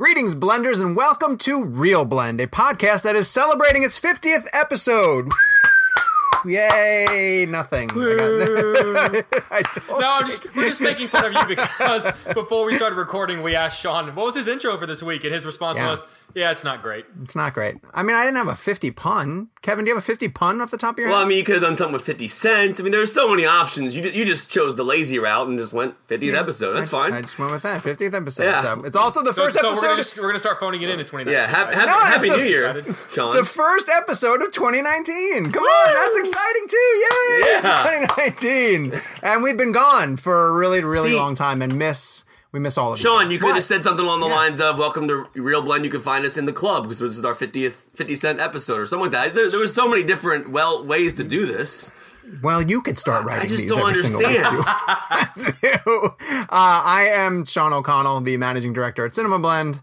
Greetings, blenders, and welcome to ReelBlend, a podcast that is celebrating its 50th episode. Yay! Nothing. I, got, I told No, I'm just, we're just making fun of you because before we started recording, we asked Sean what was his intro for this week, and his response Yeah. was, "Yeah, it's not great." It's not great. I mean, I didn't have a 50 pun. Kevin, do you have a 50 pun off the top of your head? Well, I mean, you could have done something with 50 Cent. I mean, there's so many options. You, ju- you just chose the lazy route and just went 50th episode. That's I just, fine. I just went with that 50th episode. Yeah. So it's also the So, first so we're episode. gonna we're gonna start phoning it in in 2019. yeah, ha- ha- No, happy New the- Year, Sean. the first episode of 2019. Come on, that's exciting too. Yay! Yeah. It's 2019, and we've been gone for a really, really See- long time, and miss we miss all of you. Sean, guys. you could What? have said something along the Yes. lines of "Welcome to ReelBlend." You can find us in the club because this is our 50th 50 Cent episode or something like that. There, there was so many different well ways to do this. Well, you could start writing I just these don't every understand. if you want to. uh, I am Sean O'Connell, the managing director at Cinema Blend,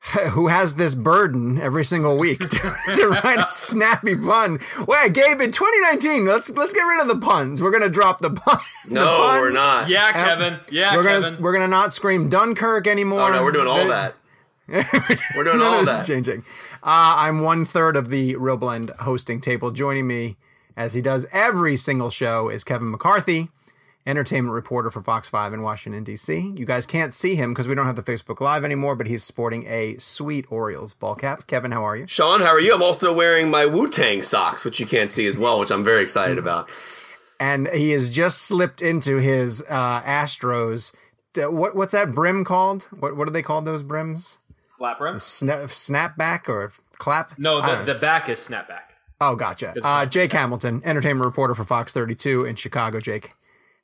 who has this burden every single week to, to write a snappy pun. Wait, Gabe, in 2019, let's let's get rid of the puns. We're gonna drop the pun. the No, pun. we're not. Yeah, Kevin. Yeah, we're gonna we're gonna not scream Dunkirk anymore. Oh no, we're doing all that. We're doing None all of this that. is changing. Uh, I'm one third of the ReelBlend hosting table. Joining me, as he does every single show, is Kevin McCarthy, entertainment reporter for Fox 5 in Washington, D.C. You guys can't see him because we don't have the Facebook Live anymore, but he's sporting a sweet Orioles ball cap. Kevin, how are you? Sean, how are you? I'm also wearing my Wu Tang socks, which you can't see as well, which I'm very excited about. And he has just slipped into his uh, Astros. What what's that brim called? What what do they call those brims? Flat brim. Sna- snapback or clap? No, the, the back is snapback. Oh, gotcha. Uh. Jake Hamilton, entertainment reporter for Fox 32 in Chicago. Jake,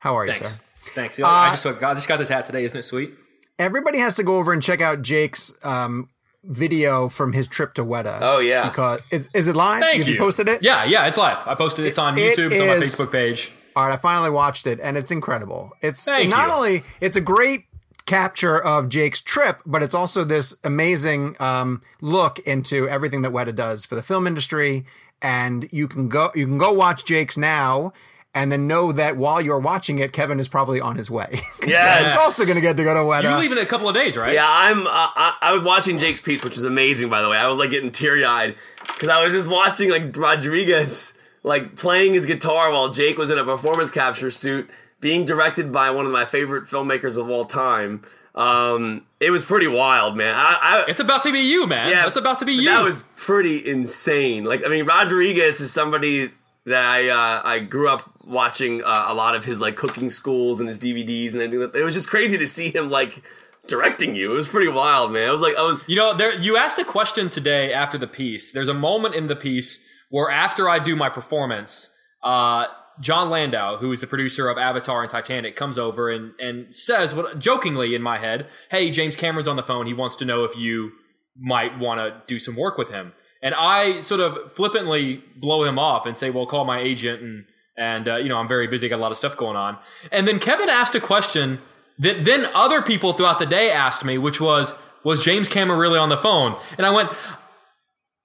how are you, Thanks. sir? Thanks. You know, I just got, I just got this hat today. Isn't it sweet? Everybody has to go over and check out Jake's um, video from his trip to Weta. Oh, yeah. because is, is it live? Thank Have you. posted it? Yeah, yeah. It's live. I posted. it. It's on It YouTube. It's on my Facebook page. All right, I finally watched it, and it's incredible. It's Thank not you. only it's a great capture of Jake's trip, but it's also this amazing um, look into everything that Weta does for the film industry. And you can go you can go watch Jake's now, and then know that while you're watching it, Kevin is probably on his way. Yes. He's also going to get to go to Weta. You leave in a couple of days, right? Yeah, I'm. Uh, I, I was watching Jake's piece, which was amazing, by the way. I was like getting teary eyed because I was just watching like Rodriguez like playing his guitar while Jake was in a performance capture suit, being directed by one of my favorite filmmakers of all time. Um, it was pretty wild, man. I, I It's about to be you, man. yeah, It's about to be you. That was pretty insane. Like, I mean, Rodriguez is somebody that I uh, I grew up watching uh, a lot of his like cooking schools and his DVDs and everything. It was just crazy to see him like directing you. It was pretty wild, man. I was like, I was. You know, there you asked a question today after the piece. There's a moment in the piece where after I do my performance, uh, Jon Landau, who is the producer of Avatar and Titanic, comes over and, and says what jokingly in my head, Hey, James Cameron's on the phone. He wants to know if you might want to do some work with him. And I sort of flippantly blow him off and say, Well, call my agent and and uh, you know, I'm very busy, got a lot of stuff going on. And then Kevin asked a question that then other people throughout the day asked me, which was, was James Cameron really on the phone? And I went,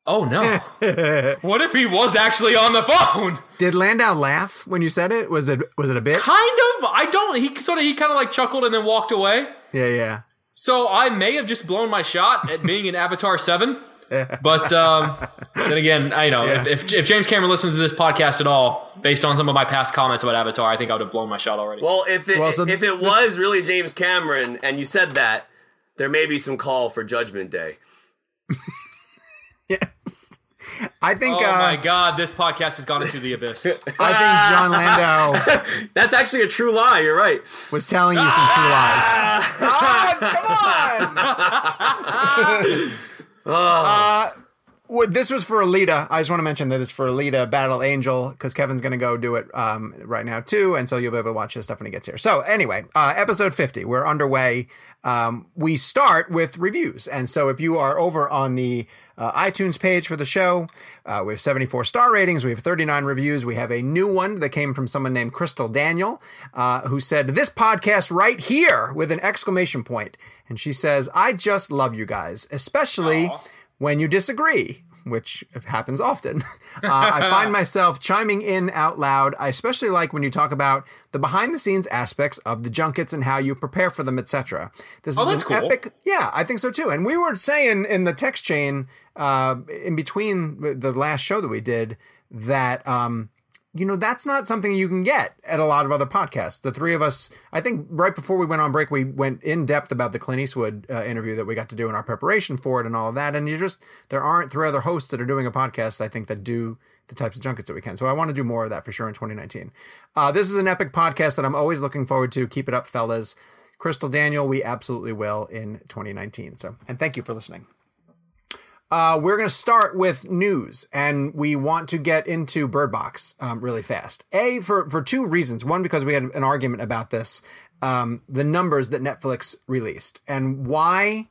oh no. what if he was actually on the phone? Did Landau laugh when you said it? Was it was it a bit? Kind of. I don't. He sort of, he kind of like chuckled and then walked away. Yeah, yeah. So I may have just blown my shot at being in Avatar 7. But um, then again, I know Yeah. if, if if James Cameron listens to this podcast at all, based on some of my past comments about Avatar, I think I would have blown my shot already. Well, if it Well, so if it was really James Cameron and you said that, there may be some call for Judgment Day. Yes. I think oh uh, my God, this podcast has gone into the abyss. I think Jon Landau That's actually a true lie. You're right. was telling you some true lies. Ah, come on! Uh, this was for Alita. I just want to mention that it's for Alita Battle Angel because Kevin's going to go do it um, right now too, and so you'll be able to watch his stuff when he gets here. So anyway, uh, episode fifty, we're underway. Um, we start with reviews, and so if you are over on the uh, iTunes page for the show, uh, we have 74 star ratings. We have 39 reviews. We have a new one that came from someone named Crystal Daniel, uh, who said, This podcast right here with an exclamation point. And she says, I just love you guys, especially Aw. when you disagree. which happens often, uh, I find myself chiming in out loud. I especially like when you talk about the behind the scenes aspects of the junkets and how you prepare for them, etc. This Oh, is an cool. epic. Yeah, I think so too. And we were saying in the text chain uh, in between the last show that we did that. Um, you know that's not something you can get at a lot of other podcasts. The three of us, I think, right before we went on break, we went in depth about the Clint Eastwood uh, interview that we got to do in our preparation for it and all of that. And you just there aren't three other hosts that are doing a podcast. I think that do the types of junkets that we can. So I want to do more of that for sure in 2019. Uh, this is an epic podcast that I'm always looking forward to. Keep it up, fellas. Crystal Daniel, we absolutely will in 2019. So and thank you for listening. Uh, we're going to start with news, and we want to get into Bird Box um, really fast. A for for two reasons. One, because we had an argument about this, um, the numbers that Netflix released, and why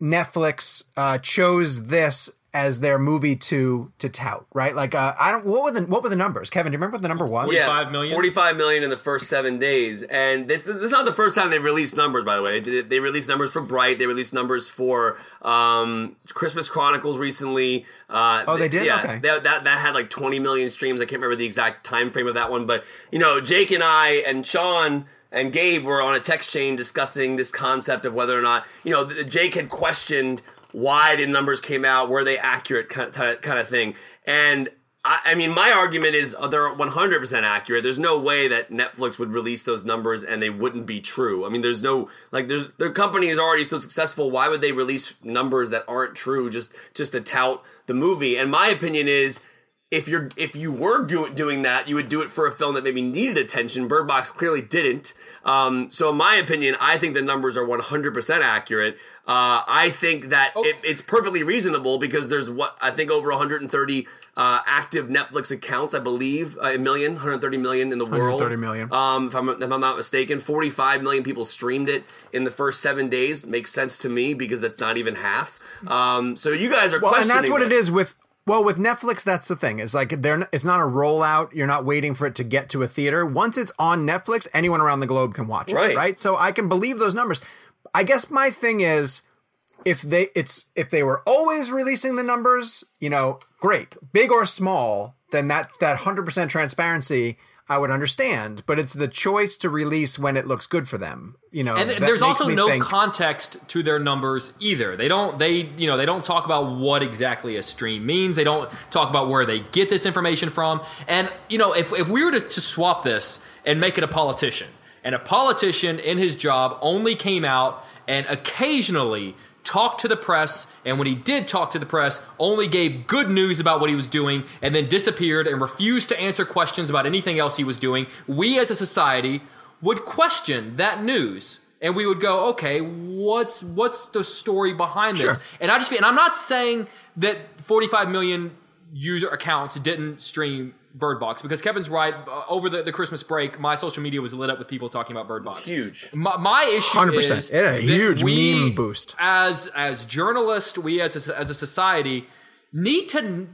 Netflix uh, chose this as their movie to to tout. Right? Like, uh, I don't. What were the what were the numbers? Kevin, do you remember what the number was? 45 million? 45 million in the first seven days. And this, this is not the first time they've released numbers, by the way. They, they released numbers for Bright. They released numbers for um, Christmas Chronicles recently. Uh, Oh, they did? Yeah, Okay. that, that, that had like 20 million streams. I can't remember the exact time frame of that one. But, you know, Jake and I and Sean and Gabe were on a text chain discussing this concept of whether or not, you know, Jake had questioned why the numbers came out, were they accurate, kind of, kind of thing. And I, I mean, my argument is uh, they're 100% accurate. There's no way that Netflix would release those numbers and they wouldn't be true. I mean, there's no like, there's their company is already so successful. Why would they release numbers that aren't true just just to tout the movie? And my opinion is. If you're if you were do, doing that, you would do it for a film that maybe needed attention. Bird Box clearly didn't. Um, so, in my opinion, I think the numbers are 100% accurate. Uh, I think that Oh. it, it's perfectly reasonable because there's what I think over 130 uh, active Netflix accounts, I believe, uh, a million, 130 million in the world. 130 million. Um, if I'm, if I'm not mistaken, 45 million people streamed it in the first seven days. Makes sense to me because that's not even half. Um, so you guys are Well, and questioning that's what it this. is with well with Netflix. That's the thing. It's like they're it's not a rollout. You're not waiting for it to get to a theater. Once it's on Netflix, anyone around the globe can watch it. Right. Right. So I can believe those numbers. I guess my thing is if they it's if they were always releasing the numbers, you know, great, big or small, then that that hundred percent transparency. I would understand, but it's the choice to release when it looks good for them. You know, And there's also no think- context to their numbers either. They don't they you know they don't talk about what exactly a stream means. They don't talk about where they get this information from. And you know if if we were to, to swap this and make it a politician, and a politician in his job only came out and occasionally talked to the press, and when he did talk to the press, only gave good news about what he was doing, and then disappeared and refused to answer questions about anything else he was doing, we as a society would question that news. And we would go, okay, what's what's the story behind this? Sure. And I just and I'm not saying that 45 million user accounts didn't stream Bird Box because Kevin's right. Uh, over the, the Christmas break, my social media was lit up with people talking about Bird Box. huge. My, my issue 100%. is It had a huge we, meme boost. As as journalists, we as a, as a society need to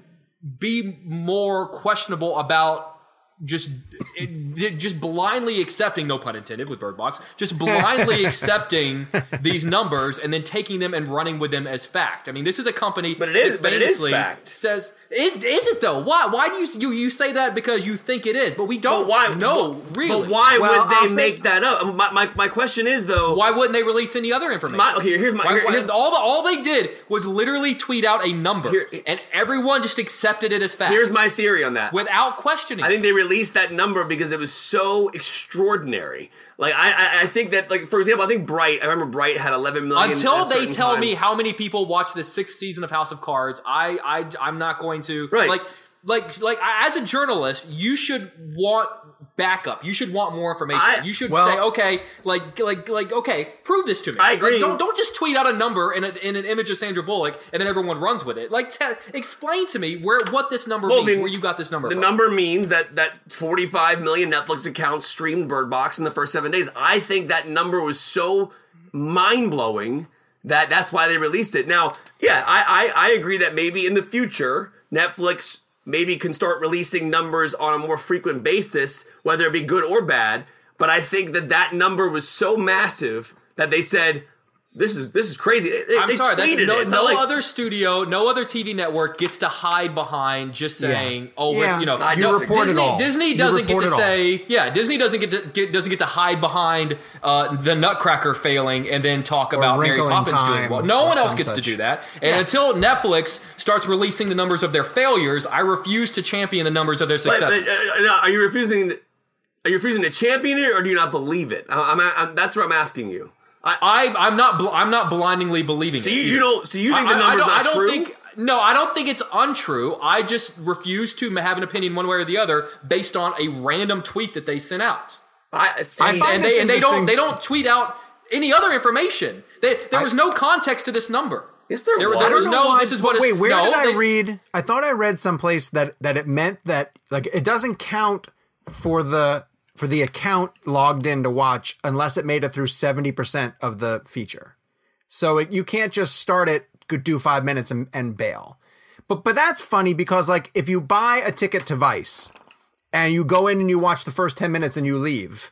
be more questionable about just it, just blindly accepting no pun intended with bird box just blindly accepting these numbers and then taking them and running with them as fact i mean this is a company But it is- that but it is fact. says is, is it though why why do you, you you say that because you think it is but we don't But why? No, really But why Well, would they I'll say- make that up? My, my, my question is though. why wouldn't they release any other information? My- okay, here's my- Why- here- here's- all the, all they did was literally tweet out a number, Here- and everyone just accepted it as fact. Here's my theory on that. without questioning. I think they released that number because it was so extraordinary. Like I, I, I think that, like for example, I think Bright. I remember Bright had 11 million until they tell time. me how many people watch the sixth season of House of Cards, I, I I'm not going to Right. like like like as a journalist, you should want backup. You should want more information. I- you should well- say, okay, like like like okay, prove this to me. I agree. Like, don't don't just tweet out a number in, a, in an image of Sandra Bullock and then everyone runs with it. Like, te- explain to me where what this number Well, means, the- where you got this number. The from. number means that that 45 million Netflix accounts streamed Bird Box in the first seven days. I think that number was so mind blowing that that's why they released it. Now, yeah, I, I I agree that maybe in the future Netflix maybe can start releasing numbers on a more frequent basis, whether it be good or bad. But I think that that number was so massive that they said. This is this is crazy. They, I'm they sorry. That's, no, it. No like- other studio, no other TV network gets to hide behind just saying, "Oh, Yeah. you know." I no, just report it Disney, all. Disney doesn't get to say, yeah. Disney doesn't get to get, doesn't get to hide behind uh, the Nutcracker failing and then talk about Mary Poppins doing well. No one else gets to do that. And until Netflix starts releasing the numbers of their failures, I refuse to champion the numbers of their But, successes. but, uh, are you refusing? Are you refusing to champion it, or do you not believe it? I- I'm, I'm, that's what I'm asking you. I, I, I'm not. bl- I'm not blindingly believing. so it you, either. you don't. So you think the I- I- number's I don't, not I don't true? think. No, I don't think it's untrue. I just refuse to have an opinion one way or the other based on a random tweet that they sent out. I, see, I find And they and they don't they don't tweet out any other information. They, there was no context to this number. Yes, there There, was. there was no. why- This is what. Wait, it's, where no, did I they- read? I thought I read someplace that that it meant that like it doesn't count for the for the account logged in to watch unless it made it through seventy percent of the feature. So it, you can't just start it, do five minutes and, and bail. But but that's funny because like if you buy a ticket to Vice and you go in and you watch the first ten minutes and you leave,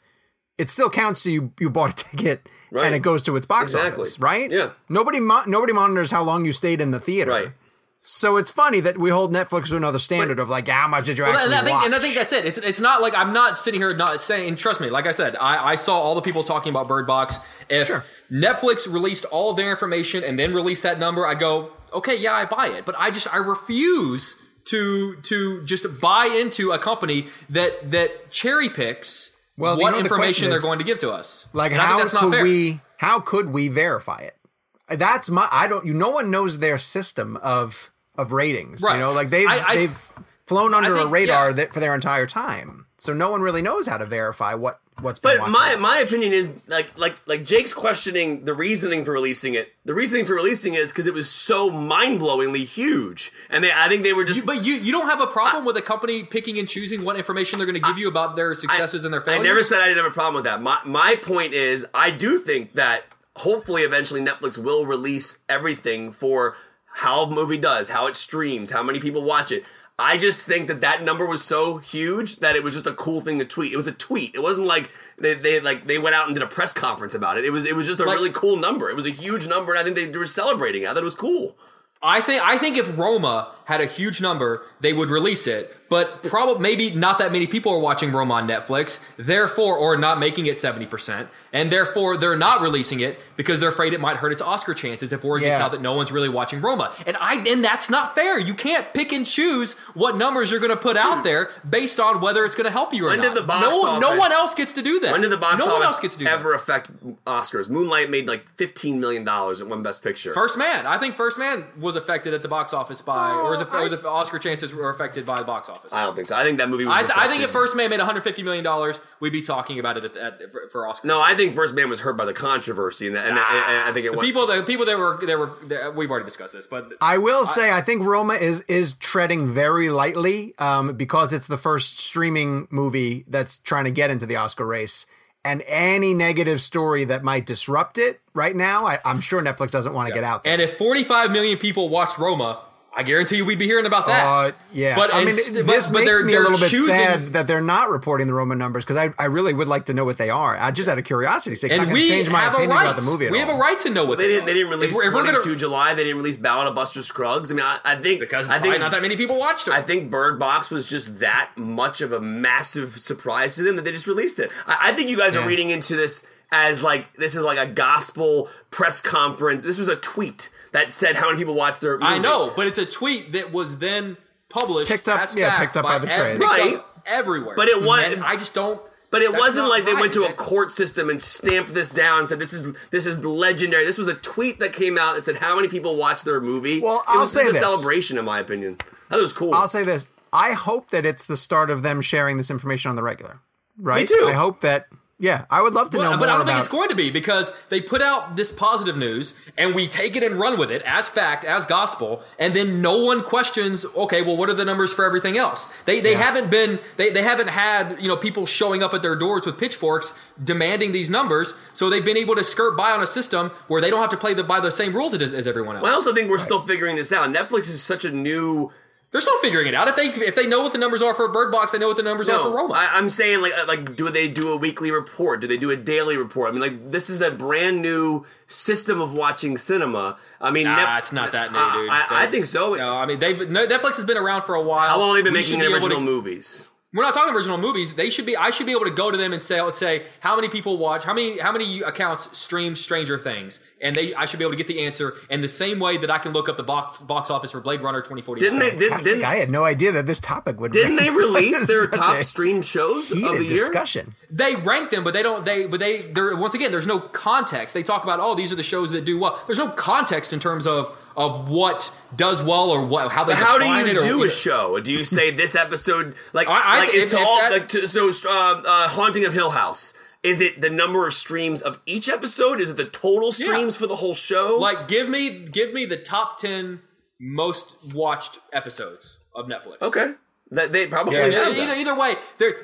it still counts to you you bought a ticket Right. and it goes to its box Exactly. office, right? Yeah. Nobody mo- nobody monitors how long you stayed in the theater. Right. So it's funny that we hold Netflix to another standard of like how much did you Well, actually and I think, watch? and I think that's it. It's it's not like I'm not sitting here not saying. Trust me, like I said, I, I saw all the people talking about Bird Box. If Sure. Netflix released all of their information and then released that number, I'd go, okay, yeah, I buy it. But I just I refuse to to just buy into a company that that cherry picks Well, you what know, information question they're is, going to give to us. like And I how could we how could we verify it? That's my I don't you no one knows their system of of ratings. Right. You know, like they've I- I- they've flown under a radar yeah. that for their entire time. So no one really knows how to verify what what's been But watched. my my opinion is like like like Jake's questioning the reasoning for releasing it. The reasoning for releasing it is because it was so mind blowingly huge, and they I think they were just. You- but you you don't have a problem with a company picking and choosing what information they're going to give you about their successes and their failures. I never said I didn't have a problem with that. My my point is I do think that hopefully eventually Netflix will release everything for how a movie does, how it streams, how many people watch it. I just think that that number was so huge that it was just a cool thing to tweet. It was a tweet. It wasn't like they, they like they went out and did a press conference about it. It was it was just a Like- really cool number. It was a huge number, and I think they were celebrating. it. I thought it was cool. I think I think if Roma had a huge number, they would release it. But probably maybe not that many people are watching Roma on Netflix, therefore, or not making it seventy percent, and therefore they're not releasing it because they're afraid it might hurt its Oscar chances if word gets Yeah. out that no one's really watching Roma. And I and that's not fair. You can't pick and choose what numbers you're going to put out there based on whether it's going to help you or When not. did the box no, no one else gets to do that. When did the box no office one else gets to do ever that. affect Oscars? Moonlight made like fifteen million dollars at one Best Picture. First Man, I think First Man was affected at the box office by, or was it, I- was it Oscar chances were affected by the box office? I don't think so. I think that movie was. I, th- I think affected. if First Man made 150 million dollars, we'd be talking about it at, at, for, Oscar. No, I think First Man was hurt by the controversy, and, and, and I think it the went. people, the people that were, that were, that, we've already discussed this, but I will say I think Roma is is treading very lightly um, because it's the first streaming movie that's trying to get into the Oscar race. And any negative story that might disrupt it right now, I, I'm sure Netflix doesn't want to get out there. and if 45 million people watched Roma, I guarantee you we'd be hearing about that. Uh, yeah, but I mean, inst- it- but- this but makes they're- me a they're little bit choosing- sad that they're not reporting the Roma numbers because I, I really would like to know what they are. I just out of curiosity sake, And can we change my opinion right. about the movie. At we all. have a right to know what they didn't. are. They didn't release If we're, if we're 22 gonna, July. They didn't release Ballad of Buster Scruggs. I mean, I, I think because I think not that many people watched it. I think Bird Box was just that much of a massive surprise to them that they just released it. I, I think you guys Yeah. are reading into this as like this is like a gospel press conference. This was a tweet that said how many people watched their. Movie. I know, but it's a tweet that was then published, Picked up- yeah, picked up by the ev- trade. picked Right. everywhere. But it was- And I just don't. But it wasn't not like they went to a court system and stamped this down and said this is this is legendary. This was a tweet that came out that said how many people watched their movie. Well, it I'll was say just a this. celebration, in my opinion. That was cool. I'll say this: I hope that it's the start of them sharing this information on the regular. Right? Me too. I hope that. Yeah, I would love to know Well, more but I don't about. think it's going to be because they put out this positive news and we take it and run with it as fact, as gospel, and then no one questions, okay, well, what are the numbers for everything else? They they Yeah. haven't been they, they haven't had, you know, people showing up at their doors with pitchforks demanding these numbers, so they've been able to skirt by on a system where they don't have to play the by the same rules as, as everyone else. Well, I also think we're still figuring this out. Netflix is such a new They're still figuring it out. If they if they know what the numbers are for Bird Box, they know what the numbers are for Roma. I, I'm saying like uh, like do they do a weekly report? Do they do a daily report? I mean, like this is a brand new system of watching cinema. I mean, Nah, it's not that new, I- dude. I, I They- think so. no, I mean they've no, Netflix has been around for a while. How long have they been We making be original to- movies? We're not talking original movies. They should be. I should be able to go to them and say, let's say, how many people watch, how many, how many accounts stream Stranger Things, and they, I should be able to get the answer in the same way that I can look up the box box office for Blade Runner twenty forty. Didn't they? Did, Fantastic. didn't I had no idea that this topic would. didn't they release their top a streamed shows of the year? discussion? They rank them, but they don't. They, but they, they're once again. There's no context. They talk about, oh, these are the shows that do well. There's no context in terms of of what does well or what how they. How do you or, do a show? Do you say this episode like I- I like if- all that- like to, so uh, uh, Haunting of Hill House? Is it the number of streams of each episode? Is it the total streams for the whole show? Like, give me give me the top ten most watched episodes of Netflix. okay, that they probably Yeah. have Either, either way,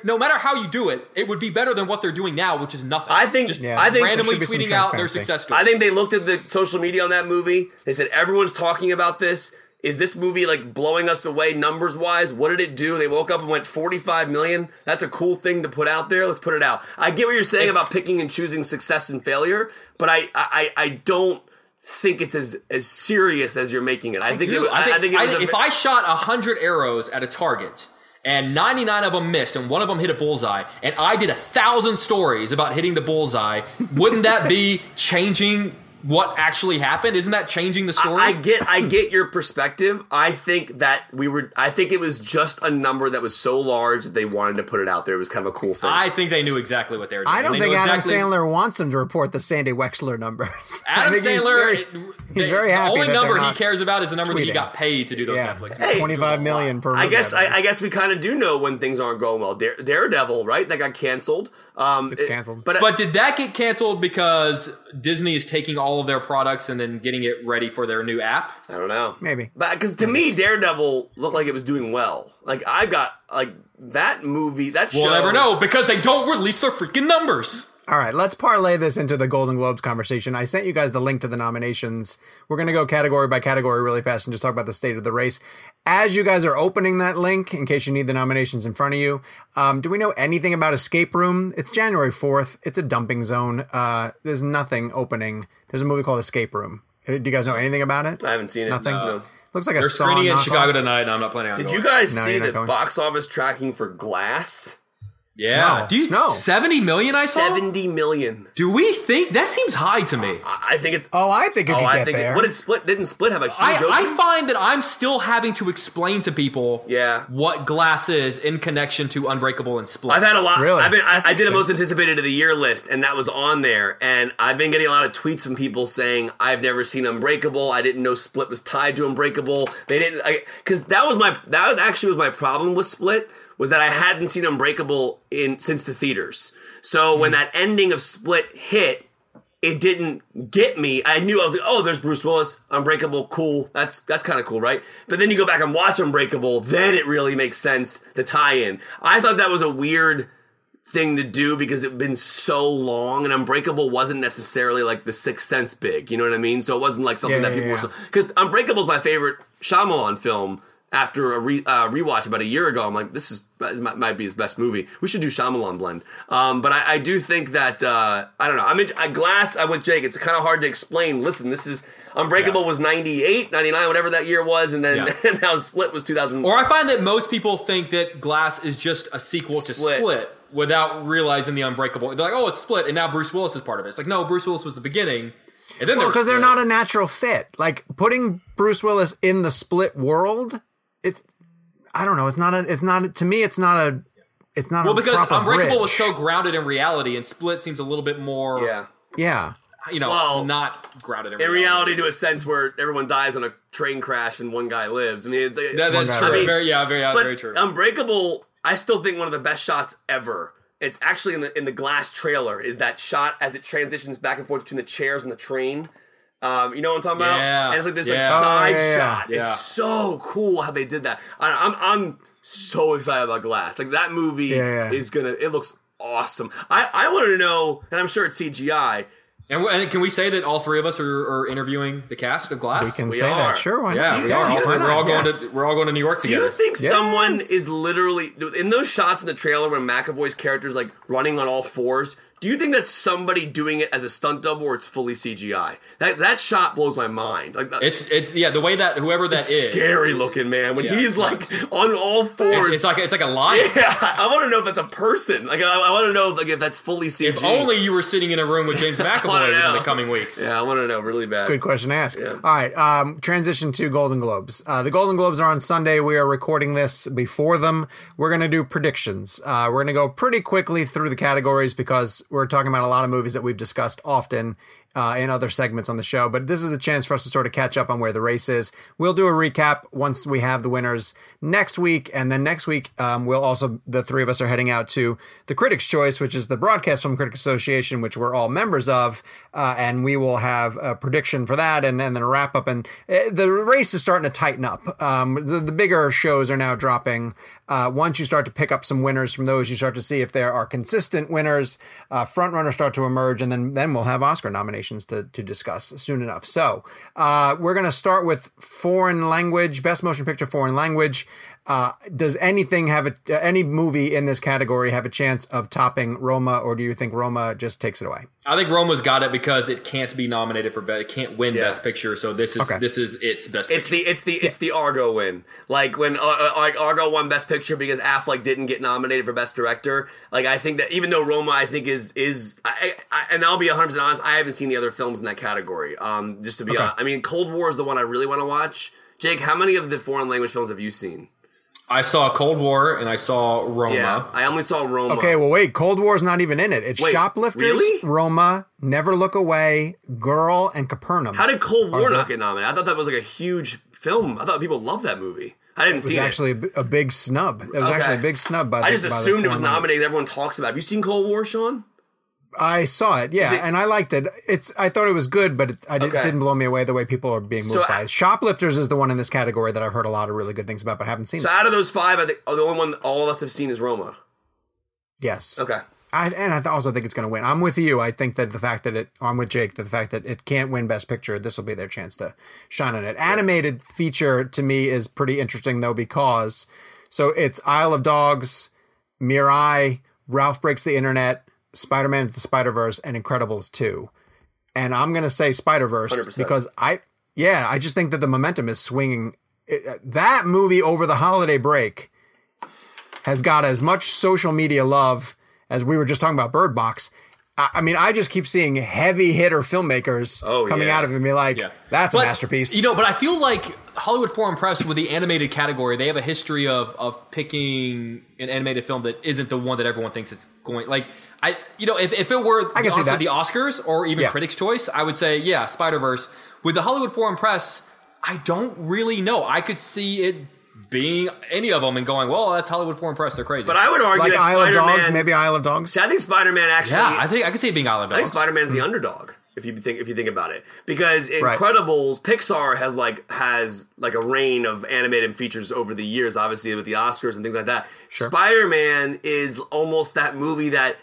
no matter how you do it, it would be better than what they're doing now, which is nothing. I think- just Yeah. I think randomly should be some tweeting out their success stories. I think they looked at the social media on that movie. They said everyone's talking about this. Is this movie like blowing us away numbers wise? What did it do? They woke up and went 45 million. That's a cool thing to put out there. Let's put it out. I get what you're saying about picking and choosing success and failure, but I I, I don't think it's as as serious as you're making it. I, think, Dude, it, I, I think it was a, if I shot hundred arrows at a target and 99 of them missed and one of them hit a bullseye and I did a thousand stories about hitting the bullseye, wouldn't that be changing what actually happened? Isn't that changing the story? I get I get your perspective. I think that we were I think it was just a number that was so large that they wanted to put it out there. It was kind of a cool thing. I think they knew exactly what they were doing. I don't They think Adam exactly- Sandler wants him to report the Sandy Wexler numbers. I Adam think he's Sandler, very- it- he's the, very the only number he cares about is the number that he got paid to do those Yeah, Netflix. Hey, twenty-five million per. I guess I. I guess we kind of do know when things aren't going well. Dare, Daredevil, right? That got canceled. Um, It's it- canceled. But, But did that get canceled because Disney is taking all of their products and then getting it ready for their new app? I don't know. Maybe. But because to me, Daredevil looked like it was doing well. Like I got like that movie. That We'll show. never know because they don't release their freaking numbers. All right, let's parlay this into the Golden Globes conversation. I sent you guys the link to the nominations. We're going to go category by category really fast and just talk about the state of the race. As you guys are opening that link, in case you need the nominations in front of you, um, do we know anything about Escape Room? It's January 4th. It's a dumping zone. Uh, there's nothing opening. There's a movie called Escape Room. Uh, Do you guys know anything about it? I haven't seen it. Nothing? No. Looks like a They're Saw screening in knockoff. Chicago tonight, and I'm not planning on it. Did going. you guys No, see you're the going. box office tracking for Glass? Yeah. No. Do you, No. 70 million I saw? Seventy million. Do we think that seems high to me? I I think it's. Oh, I think it oh, could I get think there. it, what did Split didn't Split have a huge I, opening? I find that I'm still having to explain to people Yeah. what glass is in connection to Unbreakable and Split. I've had a lot. Really? I've been. I, I did a most anticipated of the year list, and that was on there. And I've been getting a lot of tweets from people saying I've never seen Unbreakable. I didn't know Split was tied to Unbreakable. They didn't because that was my that actually was my problem with Split was that I hadn't seen Unbreakable in since the theaters. So Hmm. when that ending of Split hit, it didn't get me. I knew I was like, oh, there's Bruce Willis, Unbreakable, cool. That's that's kind of cool, right? But then you go back and watch Unbreakable, then it really makes sense the tie-in. I thought that was a weird thing to do because it'd been so long and Unbreakable wasn't necessarily like the Sixth Sense big, you know what I mean? So it wasn't like something Yeah, that yeah, people yeah. were so because Unbreakable is my favorite Shyamalan film. After a re, uh, rewatch about a year ago, I'm like, this is this might, might be his best movie. We should do Shyamalan blend. Um, but I, I do think that uh, I don't know. I'm in, I glass. I'm with Jake. It's kind of hard to explain. Listen, this is Unbreakable Yeah. was 98, 99, whatever that year was, and then Yeah. and now Split was 2000. Or I find that most people think that Glass is just a sequel to Split. Split, without realizing the Unbreakable. They're like, oh, it's Split, and now Bruce Willis is part of it. It's like, no, Bruce Willis was the beginning, and then Well, because because they're not a natural fit. Like putting Bruce Willis in the split world, it's I don't know. It's not a. It's not to me. It's not a. It's not a well a because proper Unbreakable was so grounded in reality, and Split seems a little bit more, yeah. Yeah. you know, Well, not grounded in, in reality to a sense where everyone dies on a train crash and one guy lives. I mean, they, That- that's true. guy lives. very, yeah, very, yeah, but very true. Unbreakable, I still think one of the best shots ever. It's actually in the in the glass trailer. Is that shot as it transitions back and forth between the chairs and the train? Um, you know what I'm talking about? Yeah. And it's like this like side Oh, yeah, yeah. shot. Yeah. It's so cool how they did that. I, I'm I'm so excited about Glass. Like that movie Yeah, yeah. is gonna. It looks awesome. I I want to know, and I'm sure it's CGI. And, and can we say that all three of us are, are interviewing the cast of Glass? We can We say are. that. Sure. Why yeah, not? we are. All three, we're all going Yes. to we're all going to New York together. Do together. you think Yes. someone is literally in those shots in the trailer when McAvoy's character is like running on all fours? Do you think that's somebody doing it as a stunt double or it's fully CGI? That that shot blows my mind. Like it's it's yeah the way that whoever that is, scary looking man when Yeah. he's like on all fours. it's, it's like it's like a lion. yeah, I want to know if that's a person. Like I, I want to know if, like if that's fully CG. If only you were sitting in a room with James McAvoy in the coming weeks. Yeah, I want to know really bad. Good question to ask. Yeah. All right. Um, transition to Golden Globes. Uh, the Golden Globes are on Sunday. We are recording this before them. We're going to do predictions. Uh, we're going to go pretty quickly through the categories because we're talking about a lot of movies that we've discussed often. Uh, in other segments on the show, but this is a chance for us to sort of catch up on where the race is. We'll do a recap once we have the winners next week, and then next week um, we'll also the three of us are heading out to the Critics' Choice, which is the Broadcast Film Critics Association, which we're all members of, uh, and we will have a prediction for that, and, and then a wrap up. And uh, the race is starting to tighten up. Um, the, the bigger shows are now dropping. Uh, once you start to pick up some winners from those, you start to see if there are consistent winners. Uh, front runners start to emerge, and then then we'll have Oscar nominations to to discuss soon enough. So uh, we're going to start with foreign language, best motion picture foreign language. Uh, does anything have a, uh, any movie in this category have a chance of topping Roma, or do you think Roma just takes it away? I think Roma's got it because it can't be nominated for best. It can't win Yeah. Best Picture. So this is Okay. this is its best. It's picture. the it's the it's the Argo win. Like when uh, uh, like Argo won Best Picture because Affleck didn't get nominated for Best Director. Like I think that even though Roma, I think is is I, I, and I'll be 100 percent honest, I haven't seen the other films in that category. Um, just to be Okay. honest, I mean, Cold War is the one I really want to watch. Jake, how many of the foreign language films have you seen? I saw Cold War and I saw Roma. Yeah, I only saw Roma. Okay, well, wait. Cold War's not even in it. It's Wait, Shoplifters, really? Roma, Never Look Away, Girl, and Capernaum. How did Cold War not get nominated? I thought that was like a huge film. I thought people loved that movie. I didn't see It It was actually a big snub. It was Okay. actually a big snub by the I just by the assumed it was nominated. Everyone talks about. it. Have you seen Cold War, Sean? I saw it, yeah, it- and I liked it. It's I thought it was good, but it, I did, Okay. didn't blow me away the way people are being moved So, by. it. Shoplifters is the one in this category that I've heard a lot of really good things about, but haven't seen So it. out of those five, I think oh, the only one all of us have seen is Roma. Yes. Okay. I, and I th- also think it's going to win. I'm with you. I think that the fact that it, I'm with Jake, that the fact that it can't win Best Picture, this will be their chance to shine on it. Animated feature to me is pretty interesting though because so it's Isle of Dogs, Mirai, Ralph Breaks the Internet, Spider Man the Spider Verse, and Incredibles 2. And I'm going to say Spider Verse because I, yeah, I just think that the momentum is swinging. It- that movie over the holiday break has got as much social media love as we were just talking about Bird Box. I, mean, I just keep seeing heavy hitter filmmakers Oh, coming yeah. out of it and be like, Yeah. that's But, a masterpiece. You know, but I feel like Hollywood Foreign Press with the animated category, they have a history of of picking an animated film that isn't the one that everyone thinks is going. Like I, you know, if, if it were I can see honestly that. the Oscars or even Yeah. Critics' Choice, I would say yeah, Spider Verse. With the Hollywood Foreign Press, I don't really know. I could see it being any of them and going, well, that's Hollywood Foreign Press. They're crazy. But I would argue like that Isle Spider-Man, Dogs, maybe Isle of Dogs. I think Spider Man actually. yeah, I think I could see it being Island I think Dogs. Spider Man's the hmm. underdog. If you think if you think about it, because Right. Incredibles, Pixar has like has like a reign of animated features over the years, obviously with the Oscars and things like that. Spider Man is almost that movie that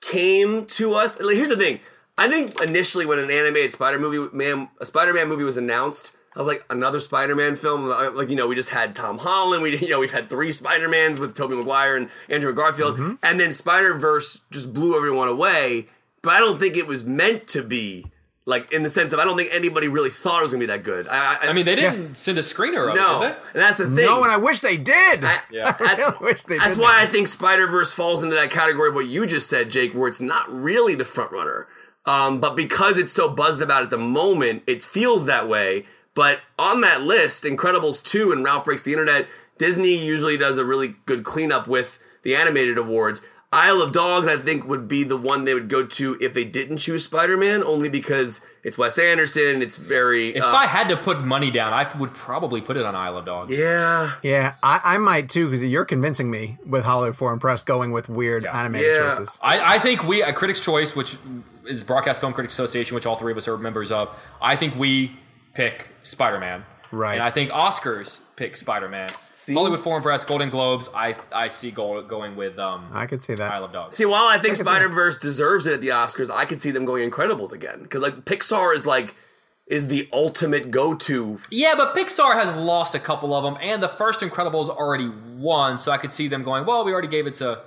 came to us. Like, here's the thing: I think initially when an animated Spider movie man a Spider Man movie was announced. I was like another Spider-Man film. Like you know, we just had Tom Holland. We you know we've had three Spider-Mans with Tobey Maguire and Andrew Garfield, Mm-hmm. and then Spider Verse just blew everyone away. But I don't think it was meant to be like in the sense of I don't think anybody really thought it was gonna be that good. I, I, I mean, they didn't send a screener of no, it, and did they? that's the thing. no, and I wish they did. Yeah. That's, I wish they that's did why that. I think Spider Verse falls into that category of what you just said, Jake, where it's not really the front runner. Um, but because it's so buzzed about at the moment, it feels that way. But on that list, Incredibles 2 and Ralph Breaks the Internet, Disney usually does a really good cleanup with the animated awards. Isle of Dogs, I think, would be the one they would go to if they didn't choose Spider Man, only because it's Wes Anderson. It's very. If uh, I had to put money down, I would probably put it on Isle of Dogs. yeah. yeah, I, I might too because you're convincing me with Hollywood Foreign Press going with weird animated Yeah. choices. I, I think we at Critics' Choice, which is Broadcast Film Critics Association, which all three of us are members of, I think we pick Spider Man. Right. And I think Oscars pick Spider Man. Hollywood Foreign Press, Golden Globes. I I see go, going with um, I could see that. Isle of Dogs. See, while I think I Spider Verse deserves it at the Oscars, I could see them going Incredibles again because like Pixar is like is the ultimate go to. Yeah, but Pixar has lost a couple of them, and the first Incredibles already won, so I could see them going. Well, we already gave it to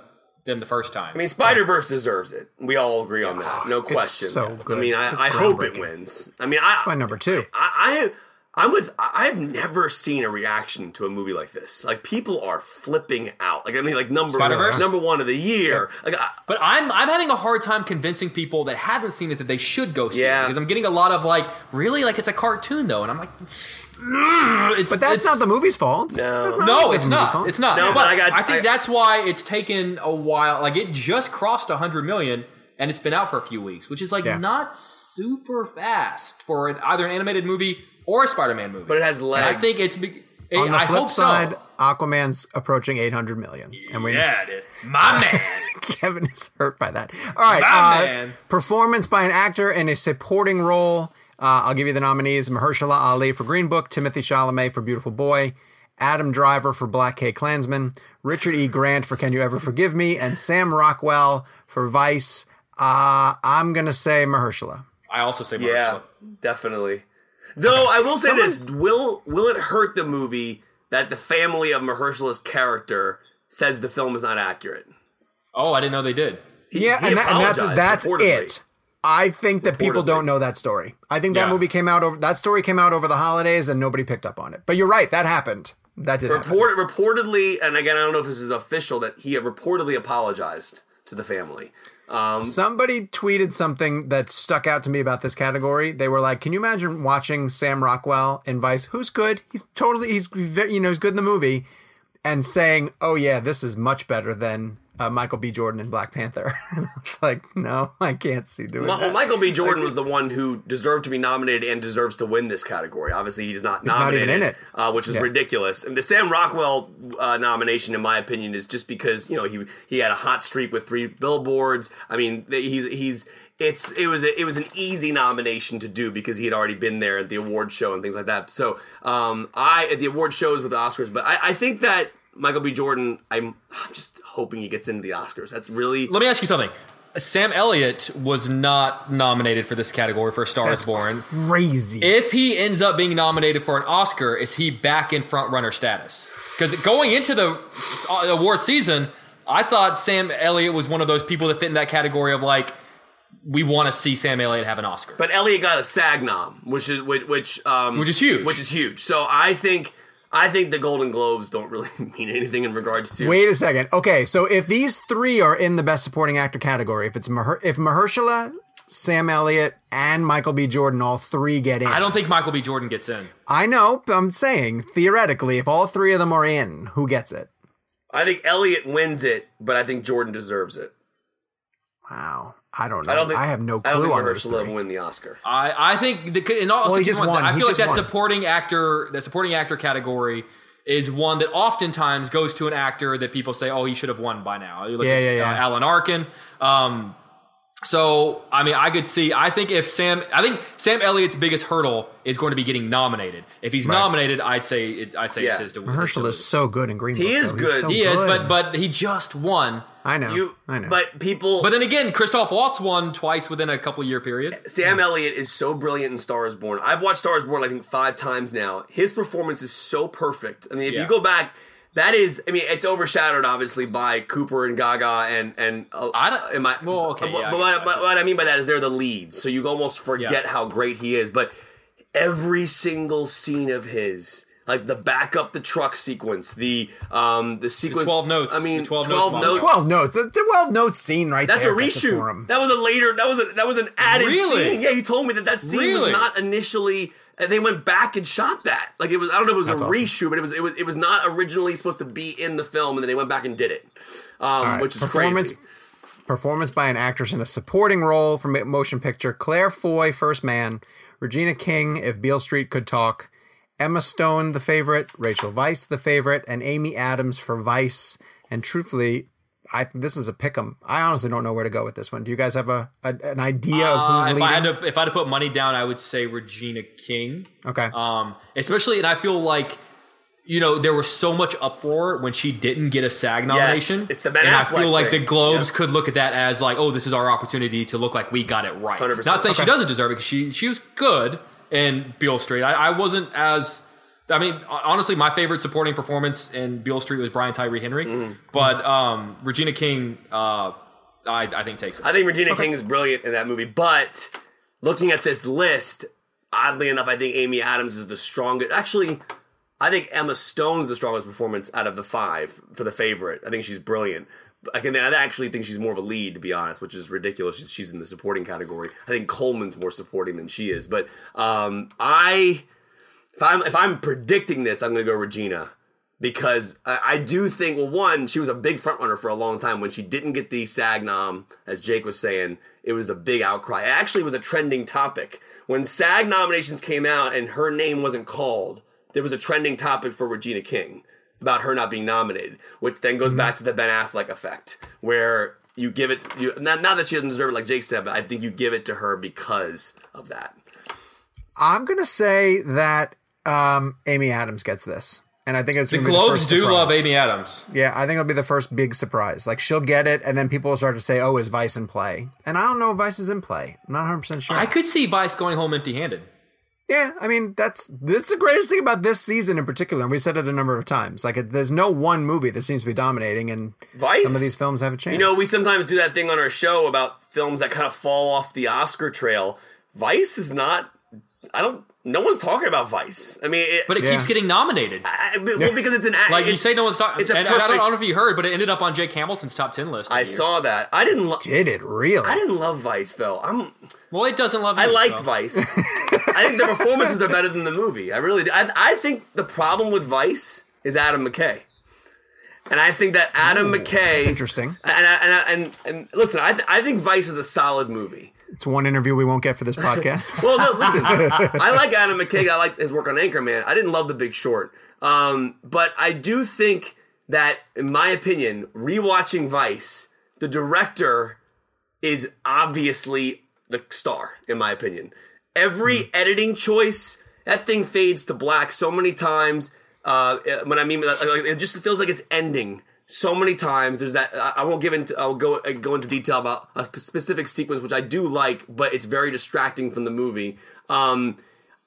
them the first time. I mean, Spider Verse deserves it. We all agree on that, no question. so good. I mean, I, It's I hope it groundbreaking. wins. I mean, I My number two. I, I I'm with. I- I've never seen a reaction to a movie like this. Like people are flipping out. Like I mean, like number Spider-Verse? number one of the year. Like I, But I'm I'm having a hard time convincing people that haven't seen it that they should go see Yeah. it because I'm getting a lot of like, really, like it's a cartoon though, and I'm like, "Mm, it's But that's it's- not the movie's fault. No. Not No, it's not. It's not. No, but but I got- I think I- that's why it's taken a while. Like it just crossed 100 million, and it's been out for a few weeks, which is like Yeah. not super fast for an, either an animated movie or a Spider-Man movie. But it has And legs. I think it's. be- On the I flip hope side, so. Aquaman's approaching 800 million, and we Yeah, dude. my man. Kevin is hurt by that. All right, My uh, man. performance by an actor in a supporting role. Uh, I'll give you the nominees: Mahershala Ali for Green Book, Timothée Chalamet for Beautiful Boy, Adam Driver for Black K Klansman, Richard E. Grant for Can You Ever Forgive Me, and Sam Rockwell for Vice. Uh, I'm gonna say Mahershala. I also say yeah, definitely. Though I will say this: will will it hurt the movie that the family of Mahershala's character says the film is not accurate? Oh, I didn't know they did. He- Yeah, he and, that, and that's that's reportedly. it. I think that people don't know that story. I think that Yeah. movie came out over that story came out over the holidays and nobody picked up on it. But you're right, that happened. That did happen. Report, reportedly, and again, I don't know if this is official, that he had reportedly apologized to the family. Um, Somebody tweeted something that stuck out to me about this category. They were like, "Can you imagine watching Sam Rockwell in Vice, who's good? He's totally he's very, you know he's good in the movie, and saying, "Oh yeah, this is much better than uh, Michael B. Jordan in Black Panther." and I was like, "No, I can't see doing Ma- that." Michael B. Jordan was the one who deserved to be nominated and deserves to win this category. Obviously, he's not not nominated, even in it. Uh, which is Yeah. ridiculous. And the Sam Rockwell uh, nomination, in my opinion, is just because you know he he had a hot streak with three billboards. I mean, he's he's it's it was a, it was an easy nomination to do because he had already been there at the award show and things like that. So um, I at the award shows with the Oscars, but I, I think that Michael B. Jordan, I'm, I'm just hoping he gets into the Oscars. That's really Let me ask you something. Sam Elliott was not nominated for this category for A Star Is Born. crazy. If he ends up being nominated for an Oscar, is he back in front runner status? Because going into the uh, award season, I thought Sam Elliott was one of those people that fit in that category of like, we want to see Sam Elliott have an Oscar. But Elliott got a SAG nom, which is which which, um, Which is huge. Which is huge. So I think I think the Golden Globes don't really mean anything in regards to. Wait a second. Okay, so if these three are in the Best Supporting Actor category, if it's Maher- if Mahershala, Sam Elliott, and Michael B. Jordan, all three get in. I don't think Michael B. Jordan gets in. I know. I'm saying theoretically, if all three of them are in, who gets it? I think Elliott wins it, but I think Jordan deserves it. Wow. I don't know. I I, don't think have no I don't clue think on those Mahershala will win the Oscar. I, I think the, and also Well, he just won. I He feel like that won. supporting actor, that supporting actor category is one that oftentimes goes to an actor that people say, oh, he should have won by now. You look Yeah, at, yeah, yeah. Uh, Alan Arkin. Um, so I mean, I could see. I think if Sam, I think Sam Elliott's biggest hurdle is going to be getting nominated. If he's nominated, I'd say it, I'd say Yeah. it's his to win. Mahershala is so good in Green He Book, is though. good. So he is, but but he just won. I know. You, I know. but people. But then again, Christoph Waltz won twice within a couple year period. Sam Elliott is so brilliant in Star is Born. I've watched Star is Born, I think, five times now. His performance is so perfect. I mean, if Yeah. you go back, that is, I mean, it's overshadowed obviously by Cooper and Gaga and and uh, I don't- am I, well, okay, But, yeah, but guess what, that's but what I mean by that is they're the leads, so you almost forget Yeah. how great he is. But every single scene of his. Like the back up the truck sequence, the um the sequence. 12 notes, I mean, the 12 twelve, notes notes. twelve notes. The, the twelve note scene right That's there. That's a reshoot. for him. That was a later. That was a that was an added Really? scene. Yeah, he told me that that scene Really? was not initially. uh, They went back and shot that. Like it was. I don't know if it was That's a awesome. reshoot, but it was. It was. It was not originally supposed to be in the film, and then they went back and did it, um, right. which is Performance- crazy. Performance by an actress in a supporting role from a motion picture: Claire Foy, First Man, Regina King, If Beale Street Could Talk, Emma Stone, The Favorite, Rachel Weisz, The Favorite, and Amy Adams for Vice. And truthfully, I this is a pick 'em. I honestly don't know where to go with this one. Do you guys have a, a an idea of Uh, who's if leading? I had to if I had to put money down, I would say Regina King. okay. Um, especially, and I feel like you know there was so much uproar when she didn't get a SAG nomination. it's the Ben and I feel like thing. the Globes Yeah. could look at that as like, oh, this is our opportunity to look like we got it right. 100%. Not saying she doesn't deserve it because she she was good in Beale Street. I, I wasn't as. I mean, honestly, my favorite supporting performance in Beale Street was Brian Tyree Henry, Mm-hmm. but um, Regina King, uh, I, I think takes it. I think Regina King is brilliant in that movie, but looking at this list, oddly enough, I think Amy Adams is the strongest. Actually, I think Emma Stone's the strongest performance out of the five for the favorite. I think she's brilliant. I can I actually think she's more of a lead, to be honest, which is ridiculous. She's, she's in the supporting category. I think Colman's more supporting than she is. But um, I, if I'm if I'm predicting this, I'm going to go Regina because I, I do think well one she was a big frontrunner for a long time when she didn't get the SAG nom as Jake was saying it was a big outcry it actually was a trending topic when SAG nominations came out and her name wasn't called there was a trending topic for Regina King about her not being nominated which then goes back to the Ben Affleck effect where you give it you not, not that she doesn't deserve it like Jake said but I think you give it to her because of that I'm gonna say that um, Amy Adams gets this, and I think it's the Globes first do surprise. love Amy Adams. Yeah, I think it'll be the first big surprise. Like she'll get it, and then people will start to say, "Oh, is Vice in play?" And I don't know if Vice is in play. I'm not 100 percent sure. I could see Vice going home empty-handed. Yeah, I mean that's that's the greatest thing about this season in particular. And we said it a number of times. Like it, there's no one movie that seems to be dominating, and Vice? some of these films have a chance. You know, we sometimes do that thing on our show about films that kind of fall off the Oscar trail. Vice is not. I don't. No one's talking about Vice. I mean, it, But it Yeah. keeps getting nominated. I, but- well, because it's an act. Like you say, no one's talking. it's a And, and I, don't, I don't know if you heard, but it ended up on Jake Hamilton's top ten list. I year. saw that. I didn't. Lo- did it really? I didn't love Vice though. I'm. Well, it doesn't love. You, I liked so. Vice. I think the performances are better than the movie. I really do. I, I think the problem with Vice is Adam McKay. And I think that Adam McKay. interesting. And, I- and, I- and, and listen, I, th- I think Vice is a solid movie. It's one interview we won't get for this podcast. Well, no, listen. I like Adam McKay. I like his work on Anchorman. I didn't love The Big Short, um, but I do think that, in my opinion, rewatching Vice, the director is obviously the star. In my opinion, every editing choice, that thing fades to black so many times. Uh, when I mean, like, it just feels like it's ending so many times. There's that. I I won't give into. I'll go uh, go into detail about a specific sequence, which I do like, but it's very distracting from the movie. Um,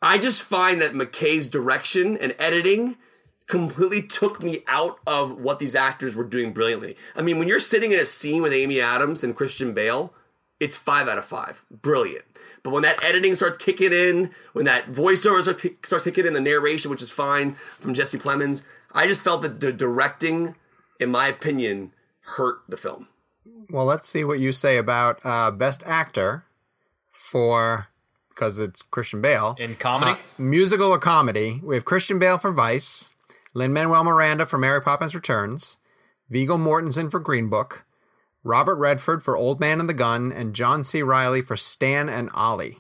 I just find that McKay's direction and editing completely took me out of what these actors were doing brilliantly. I mean, when you're sitting in a scene with Amy Adams and Christian Bale, it's five out of five. Brilliant. But when that editing starts kicking in, when that voiceover starts starts kicking in, the narration, which is fine from Jesse Plemons, I just felt that the directing, in my opinion, hurt the film. well, let's see what you say about uh, best actor for because it's Christian Bale. in comedy. musical or comedy, we have Christian Bale for Vice, Lin Manuel Miranda for Mary Poppins Returns, Viggo Mortensen for Green Book, Robert Redford for Old Man and the Gun, and John C. Reilly for Stan and Ollie.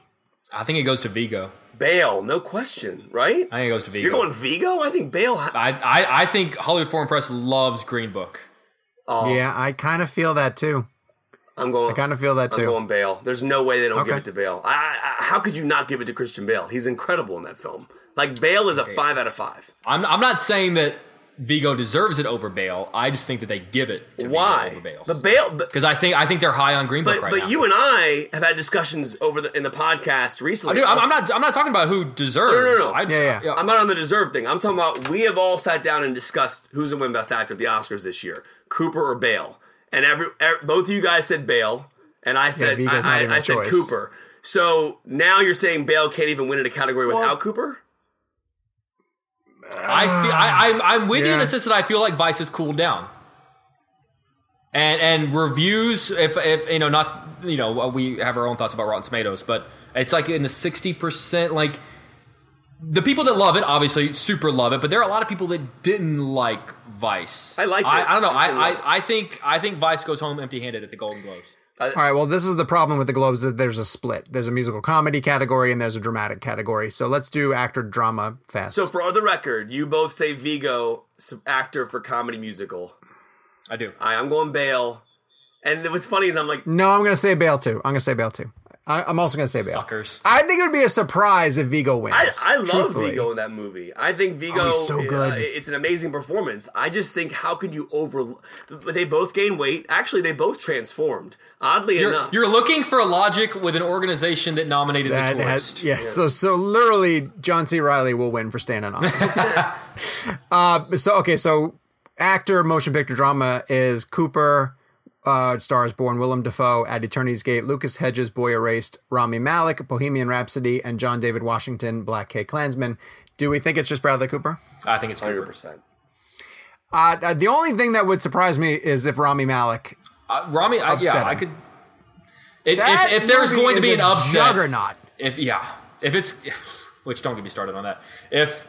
I think it goes to Viggo. Bale, no question, right? I think it goes to Viggo. You're going Viggo? I think Bale. Ha- I, I I think Hollywood Foreign Press loves Green Book. oh, Yeah, I kind of feel that too. I'm going. I kind of feel that I'm too. going Bale. There's no way they don't give it to Bale. I, I, how could you not give it to Christian Bale? He's incredible in that film. Like Bale is a five out of five. I'm I'm not saying that Viggo deserves it over Bale. I just think that they give it to Why? Viggo over Bale. The Bale, Because I think I think they're high on Green Book but, right but now. you and I have had discussions over the in the podcast recently. Dude, I'm, I'm not. I'm not talking about who deserves. No, no, no. I, Yeah, yeah. I'm not on the deserve thing. I'm talking about we have all sat down and discussed who's going to win Best Actor at the Oscars this year, Cooper or Bale. And every, er, both of you guys said Bale, and I said Viggo's not I, even I, a I said. Cooper. So now you're saying Bale can't even win in a category without Cooper? I feel, I, I'm, I'm with you in the sense that I feel like Vice has cooled down. And and reviews, if if you know, not you know, we have our own thoughts about Rotten Tomatoes, but it's like in the sixty percent. Like the people that love it, obviously, super love it, but there are a lot of people that didn't like Vice. I like. I, I don't know. I I, didn't love it. I, I think I think Vice goes home empty-handed at the Golden Globes. All right, well, this is the problem with the Globes that there's a split. There's a musical comedy category and there's a dramatic category. So let's do actor drama fast. So for the record, you both say Viggo actor for comedy musical. I do. I, I'm going Bale. And what's funny is I'm like, No, I'm going to say Bale too. I'm going to say Bale too. I, I'm also going to say Bale. Suckers. I think it would be a surprise if Viggo wins. I, I love truthfully. Viggo in that movie. I think Viggo Oh, he's so uh, good. it's an amazing performance. I just think how could you over? They both gain weight. Actually, they both transformed. Oddly You're, enough, you're looking for a logic with an organization that nominated That the has, tourist. yes. So so literally, John C. Reilly will win for standing on. it. uh, so okay, so actor, motion picture drama is Cooper. Uh, stars born Willem Dafoe at Eternity's Gate, Lucas Hedges, Boy Erased, Rami Malek, Bohemian Rhapsody, and John David Washington, Black K Klansman. Do we think it's just Bradley Cooper? I think it's hundred Cooper. percent. Uh, uh, the only thing that would surprise me is if Rami Malek. Uh, Rami, I, yeah, Upsetting. I could. If, That if, if there's going to be an upset, juggernaut. if yeah, if it's, which don't get me started on that. If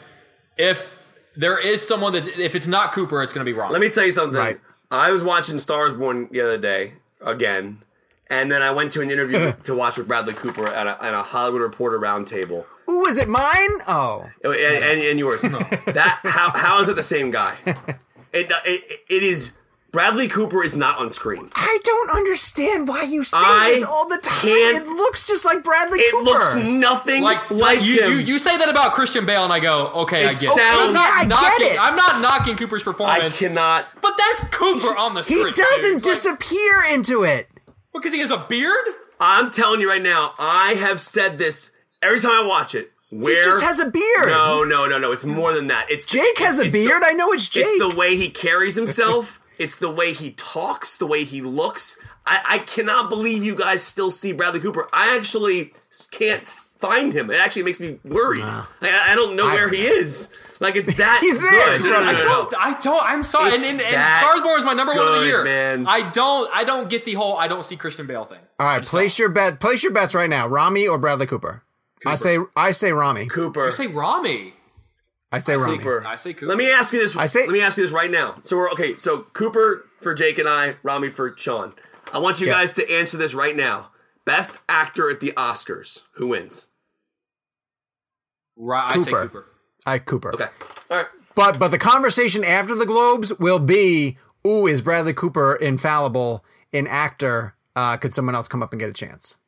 if there is someone that if it's not Cooper, it's going to be Rami. Let me tell you something. Right. I was watching Stars Born the other day again, and then I went to an interview to watch with Bradley Cooper at a, at a Hollywood Reporter roundtable. Ooh, is it mine? Oh. oh, And, and, and yours. That how how is it the same guy? It, it it is Bradley Cooper is not on screen. I don't understand why you say I this all the time. It looks just like Bradley It Cooper. It looks nothing like, like, you, him. you, you say that about Christian Bale, and I go, okay, I It get it. sounds- I'm not Yeah, I get knocking, it. I'm not knocking Cooper's performance. I cannot. but that's Cooper on the screen. he doesn't dude. Like, disappear into it. because he has a beard. I'm telling you right now. I have said this every time I watch it. Where He just has a beard. No, no, no, no. It's more than that. It's Jake has a it's the- beard. I know it's Jake. It's the way he carries himself. It's the way he talks. The way he looks. I, I cannot believe you guys still see Bradley Cooper. I actually can't find him. It actually makes me worried. Like, I, I don't know I where he is. Like it's that He's there. good. No, no, I don't. I don't. I'm sorry. It's and and, and that Stars Born is my number one of the year. man. I don't. I don't get the whole. I don't see Christian Bale thing. All right, place your bet. Place your bets right now. Rami or Bradley Cooper. I say. I say Rami. Cooper. I say Rami. I say Rami. Cooper. I say Cooper. Let me ask you this. I say- let me ask you this right now. So we're okay. So Cooper for Jake and I, Rami for Sean. I want you Yes. guys to answer this right now. Best actor at the Oscars. Who wins? Ra- I say Cooper. Cooper. I Cooper. Okay. All right. But but the conversation after the Globes will be, ooh, is Bradley Cooper infallible in actor? Uh, could someone else come up and get a chance?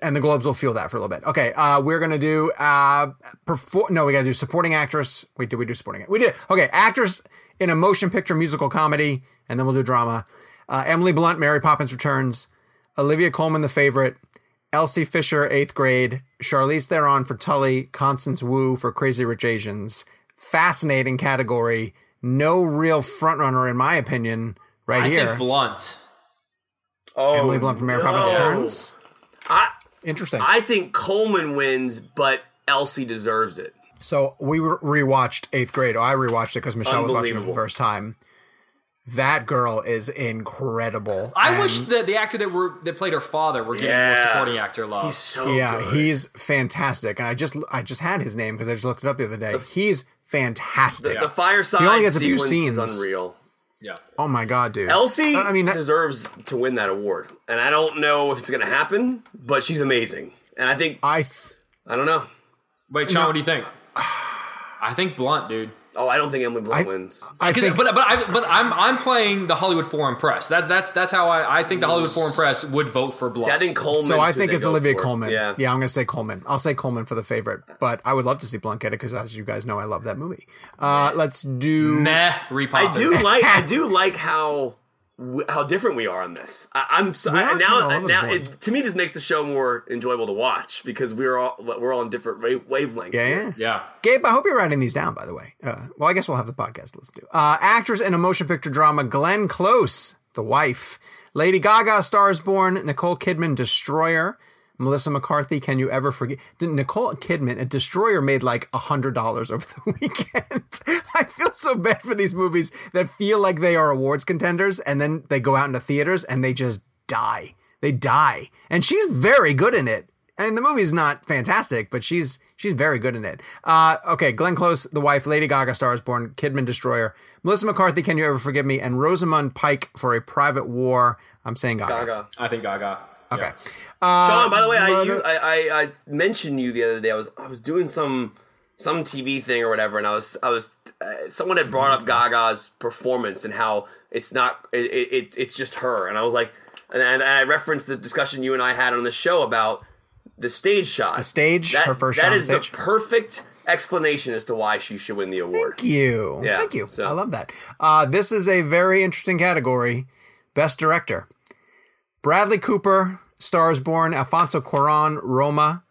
Yeah. And the Globes will feel that for a little bit. Okay, uh, we're gonna do uh, perform. No, we gotta do supporting actress. Wait, did we do supporting? Actress? We did. Okay, actress in a motion picture musical comedy, and then we'll do drama. Uh, Emily Blunt, Mary Poppins Returns. Olivia Colman, The Favorite. Elsie Fisher, Eighth Grade. Charlize Theron for Tully. Constance Wu for Crazy Rich Asians. Fascinating category. No real frontrunner, in my opinion, right I here. think Blunt. Oh, Emily Blunt from Mary Poppins. Returns. I Interesting. I think Colman wins, but Elsie deserves it. So we re- rewatched Eighth Grade. Oh, I rewatched it because Michelle was watching it for the first time. That girl is incredible. I And, wish that the actor that were that played her father were getting more supporting actor love. He's so Yeah, good. he's fantastic, and I just I just had his name because I just looked it up the other day. he's fantastic. the fireside He only gets a few sequence scenes. is unreal. Yeah. oh my god, dude! Elsie I mean, that- deserves to win that award, and I don't know if it's going to happen, but she's amazing, and I think I th- I don't know. Wait, Sean, what do you think? I think Blunt, dude. Oh, I don't think Emily Blunt I- wins. I 'Cause- think but but I but I'm I'm playing the Hollywood Foreign Press. That's that's that's how I I think the Hollywood Foreign Press would vote for Blunt. See, I think Colman. so. I think it's Olivia Colman. Yeah, yeah, I'm gonna say Colman. I'll say Colman for the favorite, but I would love to see Blunt get it because, as you guys know, I love that movie. Uh, let's do. Meh, repop I do like. I do like how w- how different we are on this. I, I'm so, I, now. all now, it, to me, this makes the show more enjoyable to watch because we're all we're all on different wa- wavelengths. Yeah, yeah. Yeah. Gabe, I hope you're writing these down, by the way. Uh, well, I guess we'll have the podcast to listen to. Uh, actress in a motion picture drama, Glenn Close, the wife. Lady Gaga, Stars Born. Nicole Kidman, Destroyer. Melissa McCarthy, Can You Ever Forget? Did Nicole Kidman, a Destroyer made like a $100 over the weekend. I feel so bad for these movies that feel like they are awards contenders and then they go out into theaters and they just die. They die. And she's very good in it. And the movie's not fantastic, but she's she's very good in it. Uh, okay, Glenn Close, the wife, Lady Gaga, Stars Born, Kidman, Destroyer, Melissa McCarthy, Can You Ever Forgive Me, and Rosamund Pike for a Private War. I'm saying Gaga. Gaga. I think Gaga. Okay. Yeah. Uh, Sean, by the way, I, you, I, I I mentioned you the other day. I was I was doing some some TV thing or whatever, and I was I was uh, someone had brought up Gaga's performance and how it's not it, it it's just her, and I was like, and, and I referenced the discussion you and I had on the show about the stage shot, the stage, that, her first that shot is the perfect explanation as to why she should win the award. Thank you. Yeah, Thank you. so- I love that. Uh, this is a very interesting category. Best director. Bradley Cooper, Stars Born, Alfonso Cuarón, Roma,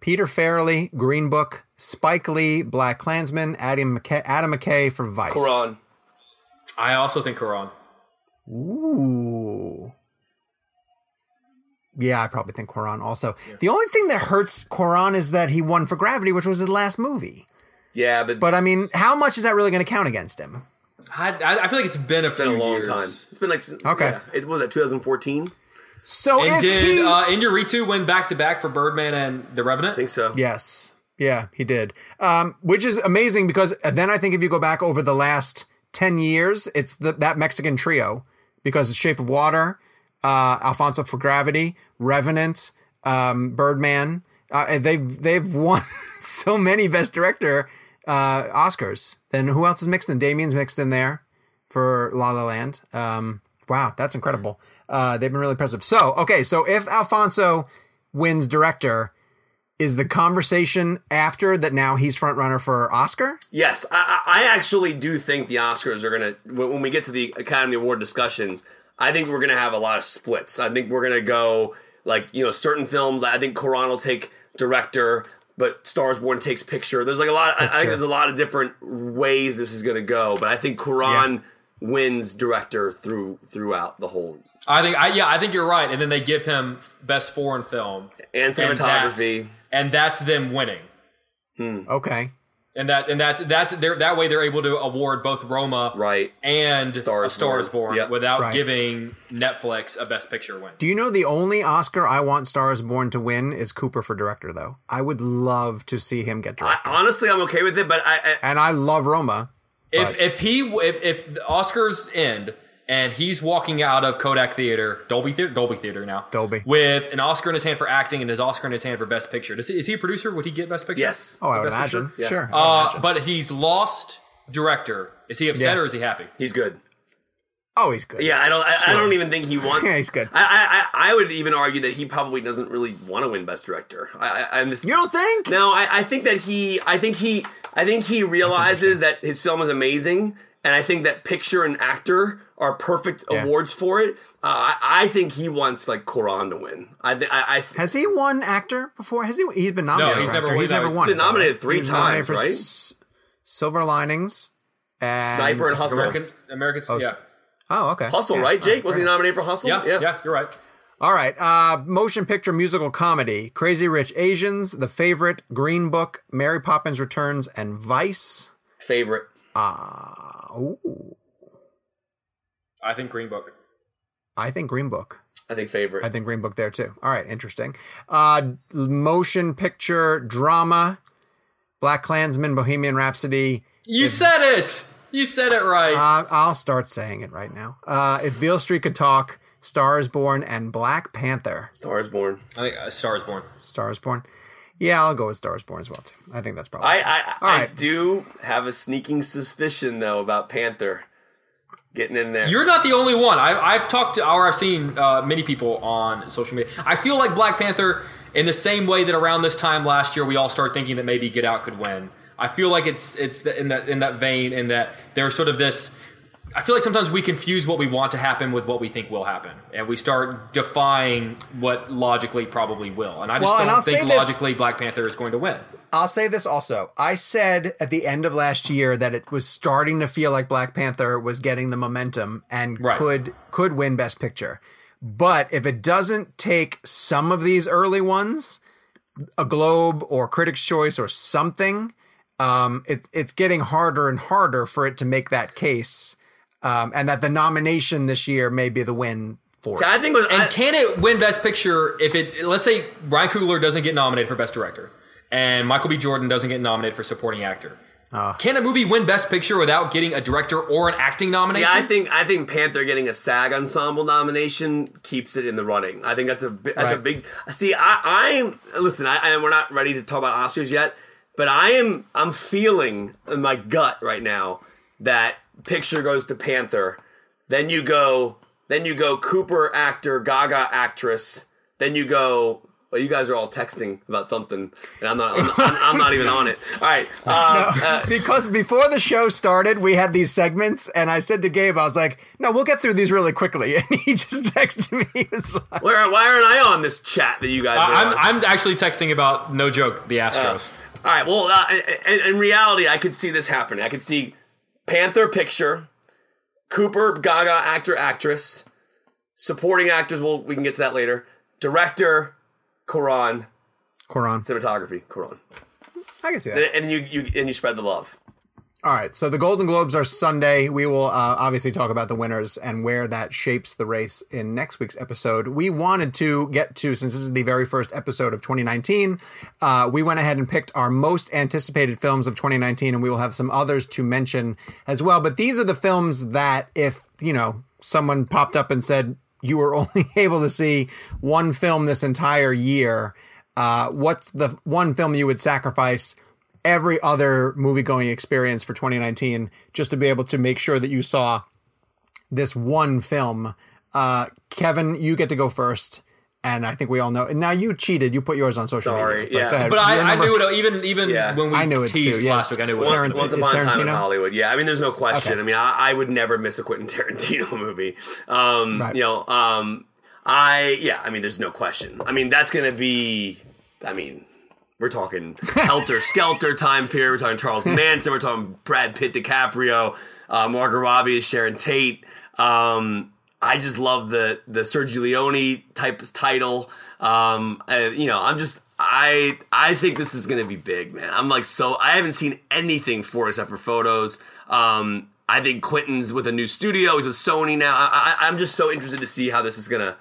Peter Farrelly, Green Book, Spike Lee, Black Klansman, Adam McKay, Adam McKay for Vice. Cuarón. I also think Cuarón. Ooh. Yeah, I probably think Cuarón also. The only thing that hurts Cuarón is that he won for Gravity, which was his last movie. Yeah, but, But I mean, how much is that really going to count against him? I, I I feel like it's been a it's been a long years. time. It's been like Okay. Yeah, it was that 2014. So And if did he, uh, Inarritu win back to back for Birdman and The Revenant? I think so. Yes. Yeah, he did. Um, which is amazing because then I think if you go back over the last 10 years, it's the, that Mexican trio because The Shape of Water, uh, Alfonso for Gravity, Revenant, um, Birdman, uh, they've, they've won so many Best Director uh, Oscars. Then who else is mixed in? Damien's mixed in there for La La Land. Um, wow, that's incredible. Uh, they've been really impressive. So, okay, so if Alfonso wins director, is the conversation after that now he's front runner for Oscar? Yes, I, I actually do think the Oscars are gonna when when we get to the Academy Award discussions. I think we're gonna have a lot of splits. I think we're gonna go like you know certain films. I think Cuarón will take director, but Stars Born takes picture. There's like a lot. I, I think there's a lot of different ways this is gonna go. But I think Cuarón wins director through throughout the whole I think I yeah, I think you're right. And then they give him best foreign film and and cinematography. that's, and that's them winning. Hmm. Okay. And that and that's that's they're, that way they're able to award both Roma Right. and Stars A Star is Born. Born Yep. without Right. giving Netflix a Best Picture win. Do you know the only Oscar I want Stars Born to win is Cooper for director, though? I would love to see him get I, director. honestly, I'm okay with it, but I, I and I love Roma. If But- if he if if Oscars end and he's walking out of Kodak Theater, Dolby Theater, Dolby Theater now, Dolby. with an Oscar in his hand for acting and his Oscar in his hand for Best Picture. Does he, is he a producer? Would he get Best Picture? yes, Oh, I would Best imagine. Yeah. Sure. I would Uh, imagine. but he's lost director. Is he upset Yeah. or is he happy? he's good. oh, he's good. Yeah, I don't. I, I don't even think he wants. Yeah, he's good. I, I I I would even argue that he probably doesn't really want to win Best Director. I, I, I'm this, You don't think? No, I, I think that he. I think he. I think he realizes that his film is amazing, and I think that picture and actor are perfect Yeah. awards for it. Uh, I, I think he wants like Cuarón to win. I think I, I Has he won actor before? Has he? He's been nominated. No, he's never won- He's no, never he's won. been it, though, nominated right? three He was nominated times, for right? S- Silver Linings. And Sniper and Hustle. American, Americans, Oh, yeah. Oh, okay. Hustle, Yeah. right? Jake Oh, was he nominated for Hustle? yeah, yeah, you're right. All right. Uh, motion picture musical comedy: Crazy Rich Asians, The Favorite, Green Book, Mary Poppins Returns, and Vice. Favorite. Uh, ooh, I think Green Book. I think Green Book. I think favorite. I think Green Book there too. All right, interesting. Uh, motion picture drama: Black Klansman, Bohemian Rhapsody. You said it. You said it right. Uh, I'll start saying it right now. Uh, if Beale Street could talk, Stars Born, and Black Panther. Stars Born. I think uh, Star is Born. Stars Born. Yeah, I'll go with Star is Born as well too. I think that's probably. I I, All I right. do have a sneaking suspicion though about Panther getting in there. You're not the only one. I've, I've talked to, or I've seen uh, many people on social media. I feel like Black Panther, in the same way that around this time last year, we all start thinking that maybe Get Out could win. I feel like it's it's the, in that in that vein, in that there's sort of this. I feel like sometimes we confuse what we want to happen with what we think will happen, and we start defying what logically probably will. And I just Well, don't think say this- logically Black Panther is going to win. I'll say this also. I said at the end of last year that it was starting to feel like Black Panther was getting the momentum and Right. could could win Best Picture. But if it doesn't take some of these early ones, a Globe or Critics' Choice or something, um, it, it's getting harder and harder for it to make that case, um, and that the nomination this year may be the win for See, it. I think was, And I, can it win Best Picture if it? Let's say Ryan Coogler doesn't get nominated for Best Director, and Michael B. Jordan doesn't get nominated for Supporting Actor. can a movie win Best Picture without getting a director or an acting see, nomination? I think I think Panther getting a SAG ensemble nomination keeps it in the running. I think that's a bi- that's a big. See, I I'm listen. I and we're not ready to talk about Oscars yet. but I am I'm feeling in my gut right now that picture goes to Panther, then you go then you go Cooper actor, Gaga actress, then you go. Well, you guys are all texting about something, and I'm not. I'm, I'm, I'm not even on it. All right. Uh, uh, because before the show started, we had these segments, and I said to Gabe, I was like, "No, we'll get through these really quickly." And he just texted me. He was like, where, why aren't I on this chat that you guys are I'm, on? I'm actually texting about no joke the Astros. All right. Well, uh, in, in reality, I could see this happening. I could see Panther picture, Cooper Gaga actor actress, supporting actors. Well, we can get to that later. Director, Cuarón, Cuarón. cinematography, Cuarón, I can see that. and you you and you spread the love. All right, so the Golden Globes are Sunday. We will uh, obviously talk about the winners and where that shapes the race in next week's episode. We wanted to get to, since this is the very first episode of 2019, uh, we went ahead and picked our most anticipated films of 2019, and we will have some others to mention as well. But these are the films that, if, you know, someone popped up and said you were only able to see one film this entire year, uh, what's the one film you would sacrifice? Every other movie going experience for 2019 just to be able to make sure that you saw this one film. Uh, Kevin, you get to go first. And I think we all know. And Now you cheated. You put yours on social Sorry, media. Sorry, yeah. go. But I, Your I knew it even even Yeah. when we I knew it too, teased yes. last week. I knew it was. Tarant- Once upon a time in Hollywood. Yeah, I mean, there's no question. Okay. I mean, I, I would never miss a Quentin Tarantino movie. Um, Right. You know, um, I yeah. I mean, there's no question. I mean, that's gonna be. I mean, we're talking Helter Skelter time period. We're talking Charles Manson. We're talking Brad Pitt, DiCaprio, uh, Margot Robbie, Sharon Tate. Um, I just love the the Sergio Leone type title. Um, uh, you know, I'm just I I think this is gonna be big, man. I'm like so I haven't seen anything for except for photos. Um, I think Quentin's with a new studio. He's with Sony now. I, I, I'm just so interested to see how this is gonna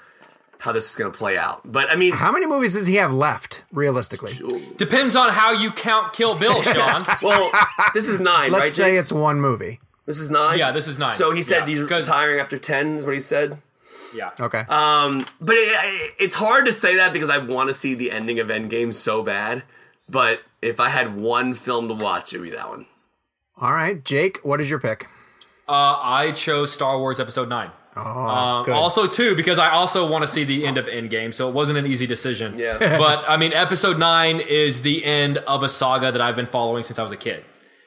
how this is gonna play out. But I mean, How many movies does he have left, realistically? Depends on how you count Kill Bill, Sean. well, this is 9 Let's right? say Jake? it's one movie. this is nine. Yeah, this is nine. So he said Yeah, he's 'cause- retiring after ten. Is what he said. yeah. Okay. Um, but it, it's hard to say that because I want to see the ending of Endgame so bad. But if I had one film to watch, it would be that one. All right, Jake, what is your pick? Uh, I chose Star Wars Episode Nine. Oh, Um, good. also, too, because I also want to see the end of Endgame, so it wasn't an easy decision. Yeah. but I mean, Episode Nine is the end of a saga that I've been following since I was a kid,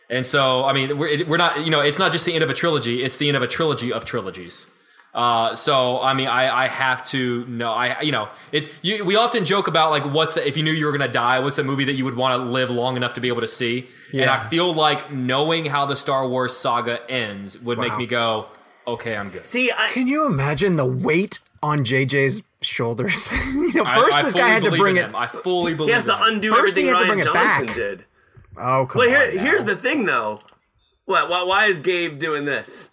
and so I mean, we're, it- we're not, you know, it's not just the end of a trilogy; it's the end of a trilogy of trilogies. Uh, so I mean, I, I have to know. I you know, it's you, we often joke about like what's the, if you knew you were gonna die, what's the movie that you would want to live long enough to be able to see? Yeah. And I feel like knowing how the Star Wars saga ends would make me go, okay, I'm good. See, I, Can you imagine the weight on JJ's shoulders? you know, I- first I this fully guy had to believe bring in it. him. I fully believe he has in to him. undo First he everything had to Ryan bring it Johnson back. did. Oh, come Well, on. here, here's the thing, though. What? Why, why is Gabe doing this?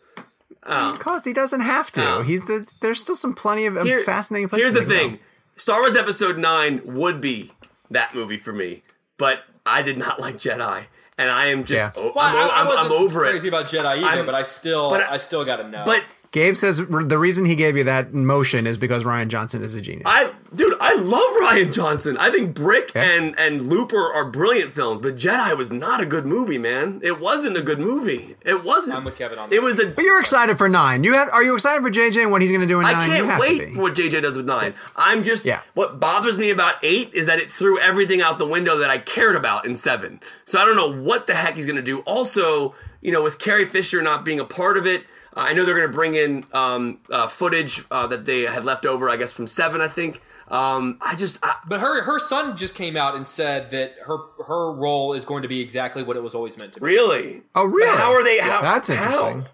Because he doesn't have to. Oh. He's the, there's still some plenty of um, Here- fascinating places. Here's the to go. thing: Star Wars Episode Nine would be that movie for me, but I did not like Jedi, and I am just Yeah. oh, Well, I'm, o- I, I I'm, wasn't I'm over crazy it. about Jedi either, I'm- but I still, but I, I- still got to know. But Gabe says the reason he gave you that motion is because Rian Johnson is a genius. I, dude, I love Rian Johnson. I think Brick Yeah. and and Looper are brilliant films, but Jedi was not a good movie, man. It wasn't a good movie. It wasn't. I'm with Kevin on It was a. but you're excited for nine. You have, are you excited for JJ and what he's going to do in I nine? You can't have wait for what JJ does with nine. I'm just Yeah. what bothers me about eight is that it threw everything out the window that I cared about in seven. So I don't know what the heck he's gonna do. Also, you know, with Carrie Fisher not being a part of it, uh, I know they're gonna bring in um, uh, footage uh, that they had left over, I guess, from seven. I think. Um, I just I, but her her son just came out and said that her her role is going to be exactly what it was always meant to be. really. Oh, really? But how are they? How, That's how? interesting.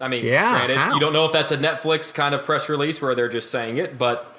I mean, Yeah, granted, how? you don't know if that's a Netflix kind of press release where they're just saying it, but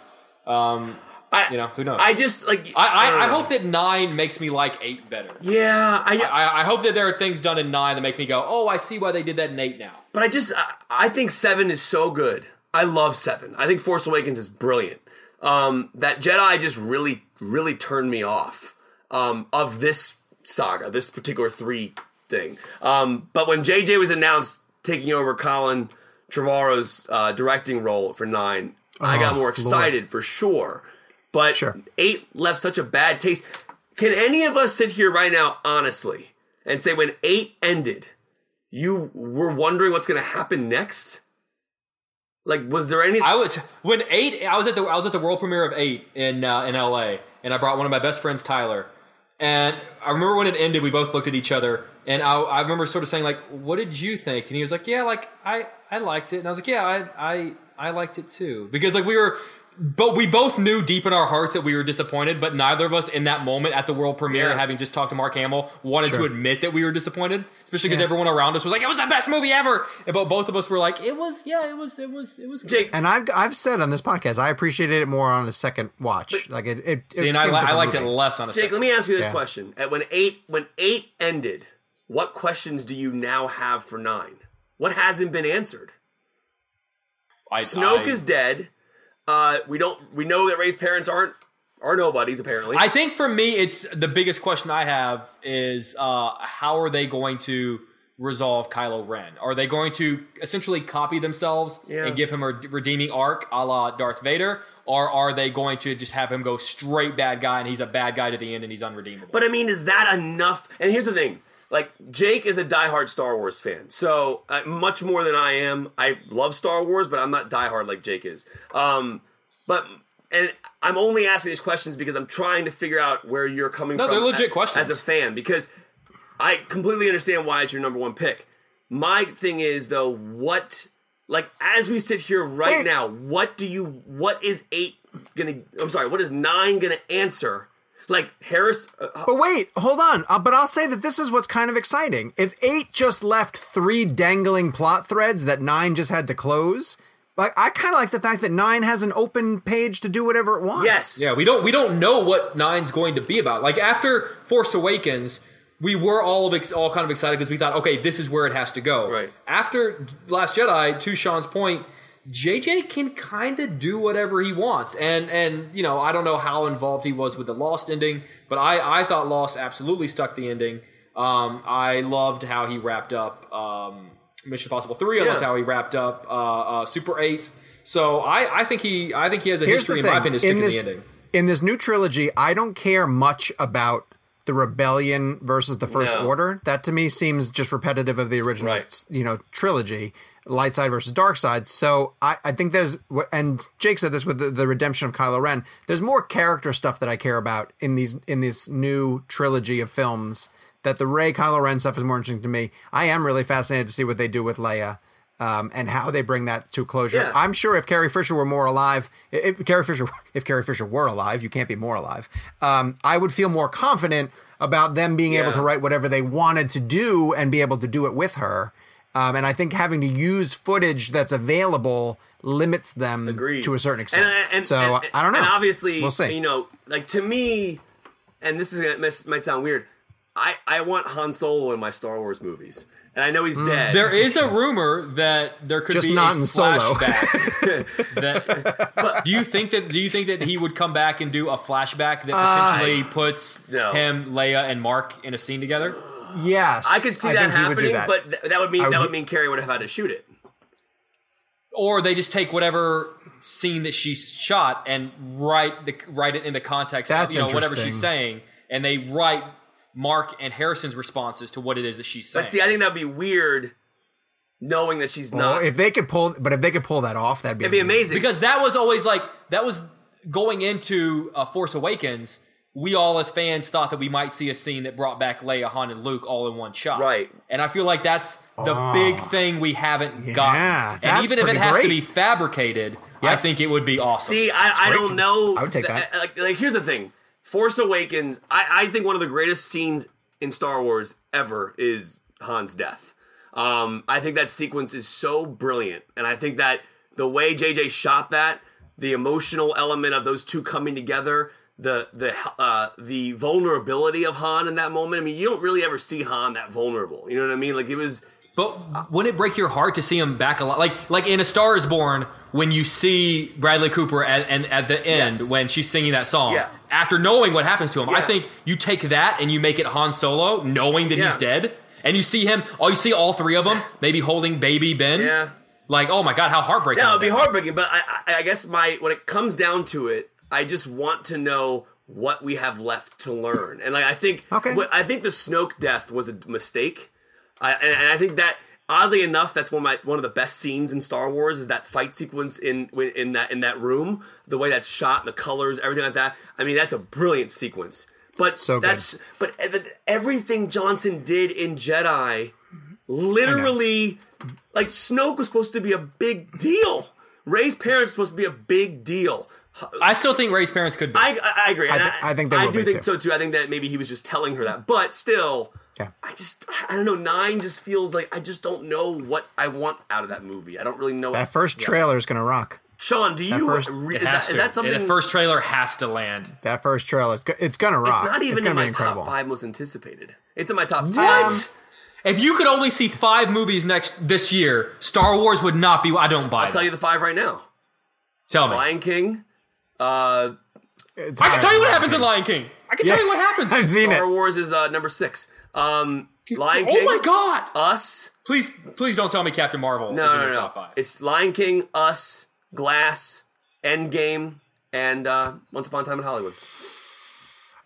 um, I, you know, who knows? I just like. I, I, I hope that nine makes me like eight better. Yeah, I, I, I hope that there are things done in nine that make me go, oh, I see why they did that in eight now. But I just I, I think seven is so good. I love seven. I think Force Awakens is brilliant. Um, that Jedi just really, really turned me off um, of this saga, this particular three thing. Um, but when JJ was announced taking over Colin Trevorrow's uh, directing role for nine, I got Oh, more Lord. excited for sure. But Sure. eight left such a bad taste. Can any of us sit here right now, honestly, and say when eight ended, you were wondering what's going to happen next? Like, was there any? I was when eight. I was at the I was at the world premiere of eight in uh, in L.A. and I brought one of my best friends, Tyler. And I remember when it ended, we both looked at each other, and I, I remember sort of saying like, "What did you think?" And he was like, "Yeah, like I I liked it," and I was like, "Yeah, I I I liked it too," because like we were but we both knew deep in our hearts that we were disappointed, but neither of us in that moment at the world premiere, Yeah. having just talked to Mark Hamill, wanted to admit that we were disappointed, especially because Yeah. everyone around us was like, "It was the best movie ever," but both of us were like, "It was, yeah, it was, it was, it was." good." Jake, And I've I've said on this podcast I appreciated it more on a second watch. like it, it, See, and I, li- I the liked it less on a Jake, second. let me ask you this Yeah. question: At when eight when eight ended, what questions do you now have for nine? What hasn't been answered? I, Snoke I- is dead. Uh, we don't. We know that Rey's parents aren't are nobodies apparently. I think for me, it's the biggest question I have is uh, how are they going to resolve Kylo Ren? Are they going to essentially copy themselves Yeah. and give him a redeeming arc, a la Darth Vader, or are they going to just have him go straight bad guy and he's a bad guy to the end and he's unredeemable? But I mean, is that enough? And here's the thing: like Jake is a diehard Star Wars fan, so uh, much more than I am. I love Star Wars, but I'm not diehard like Jake is. Um, but and I'm only asking these questions because I'm trying to figure out where you're coming No, from. they're legit a- questions. as a fan because I completely understand why it's your number one pick. My thing is though, what like as we sit here right Wait. now, what do you? What is eight gonna? I'm sorry, what is nine gonna answer? Like Harris, uh, But wait, hold on. Uh, but I'll say that this is what's kind of exciting. If eight just left three dangling plot threads that nine just had to close, like I kind of like the fact that nine has an open page to do whatever it wants. Yes. Yeah, we don't we don't know what Nine's going to be about. Like after Force Awakens, we were all ex- all kind of excited because we thought, okay, this is where it has to go. Right. After Last Jedi, to Sean's point, JJ can kind of do whatever he wants, and and you know I don't know how involved he was with the Lost ending, but I I thought Lost absolutely stuck the ending. Um, I loved how he wrapped up um, Mission Impossible Three. I Yeah. loved how he wrapped up uh, uh, Super Eight. So I, I think he I think he has a Here's history in my opinion sticking in this, the ending. in this new trilogy, I don't care much about the rebellion versus the first No. order. That to me seems just repetitive of the original, Right. you know, trilogy, light side versus dark side. So I, I think there's, and Jake said this with the, the redemption of Kylo Ren. There's more character stuff that I care about in these in this new trilogy of films. That the Rey Kylo Ren stuff is more interesting to me. I am really fascinated to see what they do with Leia. Um, and how they bring that to closure. Yeah. I'm sure if Carrie Fisher were more alive, if Carrie Fisher, if Carrie Fisher were alive, you can't be more alive. Um, I would feel more confident about them being able to write whatever they wanted to do and be able to do it with her. Um, and I think having to use footage that's available limits them Agreed. to a certain extent. And, and- so and- I don't know. And obviously, we'll see. You know, like to me, and this is gonna this might sound weird. I I want Han Solo in my Star Wars movies, and I know he's dead. There is a rumor that there could Just be not a in Solo. flashback. that, do you think that do you think that he would come back and do a flashback that potentially puts no. him, Leia, and Mark in a scene together? Yes, I could see I that think would happening, that. but th- that would mean would- that would mean Carrie would have had to shoot it. Or they just take whatever scene that she shot and write the write it in the context That's of you know whatever she's saying, and they write Mark and Harrison's responses to what it is that she's saying. But see, I think that'd be weird, knowing that she's Well, not. if they could pull, but if they could pull that off, that'd be It'd be amazing. because that was always like that was going into uh, Force Awakens. We all as fans thought that we might see a scene that brought back Leia, Han, and Luke all in one shot. Right. And I feel like that's the Oh. big thing we haven't Yeah, gotten. And even if it pretty has to be fabricated, I think it would be awesome. See, I, I don't know. I would take Th- that. Like, like, here's the thing: Force Awakens. I, I think one of the greatest scenes in Star Wars ever is Han's death. Um, I think that sequence is so brilliant, and I think that the way JJ shot that, the emotional element of those two coming together, the the uh, the vulnerability of Han in that moment. I mean, you don't really ever see Han that vulnerable. You know what I mean? Like it was. But wouldn't it break your heart to see him back alive? Like, like in A Star Is Born, when you see Bradley Cooper at, and at the end Yes. when she's singing that song, Yeah. after knowing what happens to him, I think you take that and you make it Han Solo, knowing that Yeah. he's dead, and you see him. Oh, you see all three of them, maybe holding baby Ben. Yeah. Like, oh my god, how heartbreaking! Yeah, it'd be heartbreaking. But I, I, I guess my when it comes down to it, I just want to know what we have left to learn. And like I think, Okay. what- I think the Snoke death was a mistake. I, and, and I think that oddly enough, that's one of my one of the best scenes in Star Wars is that fight sequence in in that in that room. The way that's shot, the colors, everything like that. I mean, that's a brilliant sequence. But So that's but eh, but everything Johnson did in Jedi, literally, like Snoke was supposed to be a big deal. Rey's parents were supposed to be a big deal. I still think Rey's parents could be. I, I, I agree. and thi- I think they I will do be, think too. so too. I think that maybe he was just telling her that, but still, Yeah. I just I don't know. Nine just feels like I just don't know what I want out of that movie. I don't really know. That first trailer is gonna rock. Sean, do you? first- re- it is, has that, to. is that something? the first trailer has to land. That first trailer, it's, it's gonna rock. it's not even gonna in be my incredible. top five most anticipated. It's in my top ten. What? If you could only see five movies next this year, Star Wars would not be. I don't buy. I'll tell you the five right now. Tell me. Lion King, uh, It's I can tell you what that. happens in Lion King. I can tell you what happens. I've seen Star it. Wars is uh, number six. Um, Lion King. oh my god! Us. Please, please don't tell me Captain Marvel No, is no, no. top five. It's Lion King, Us, Glass, Endgame, and uh, Once Upon a Time in Hollywood.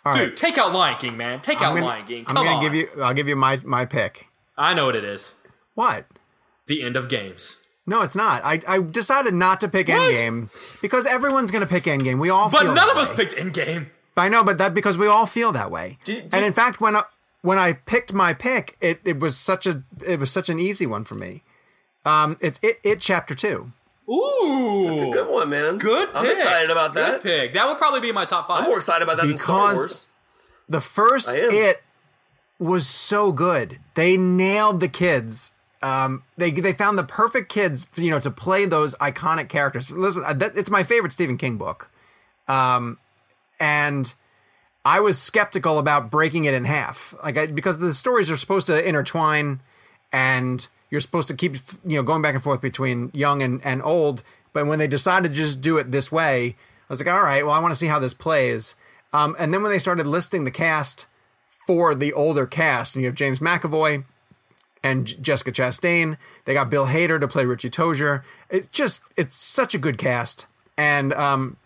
All right. Dude, take out Lion King, man. Take out I'm gonna, Lion King. I'm gonna on. give you. I'll give you my my pick. I know what it is. What? The end of games. No, it's not. I, I decided not to pick What? Endgame because everyone's gonna pick Endgame. We all But feel none that of us way. picked Endgame. I know, but that because we all feel that way. Do do and in fact, when I, when I picked my pick, it, it was such a it was such an easy one for me. Um, it's it it chapter two. Ooh, It's a good one, man. Good. I'm pick. excited about that. Good that. pick. That would probably be my top 5 I'm more excited about that than Star Because- Wars. The first I it was so good. They nailed the kids. Um, they they found the perfect kids, you know, to play those iconic characters. Listen, uh, it's my favorite Stephen King book, um, and I was skeptical about breaking it in half, like I, because the stories are supposed to intertwine, and you're supposed to keep you know going back and forth between young and and old. But when they decided to just do it this way, I was like, all right, well, I want to see how this plays. Um, and then when they started listing the cast for the older cast, and you have James McAvoy and J- Jessica Chastain, they got Bill Hader to play Richie Tozier. It's just it's such a good cast, and um,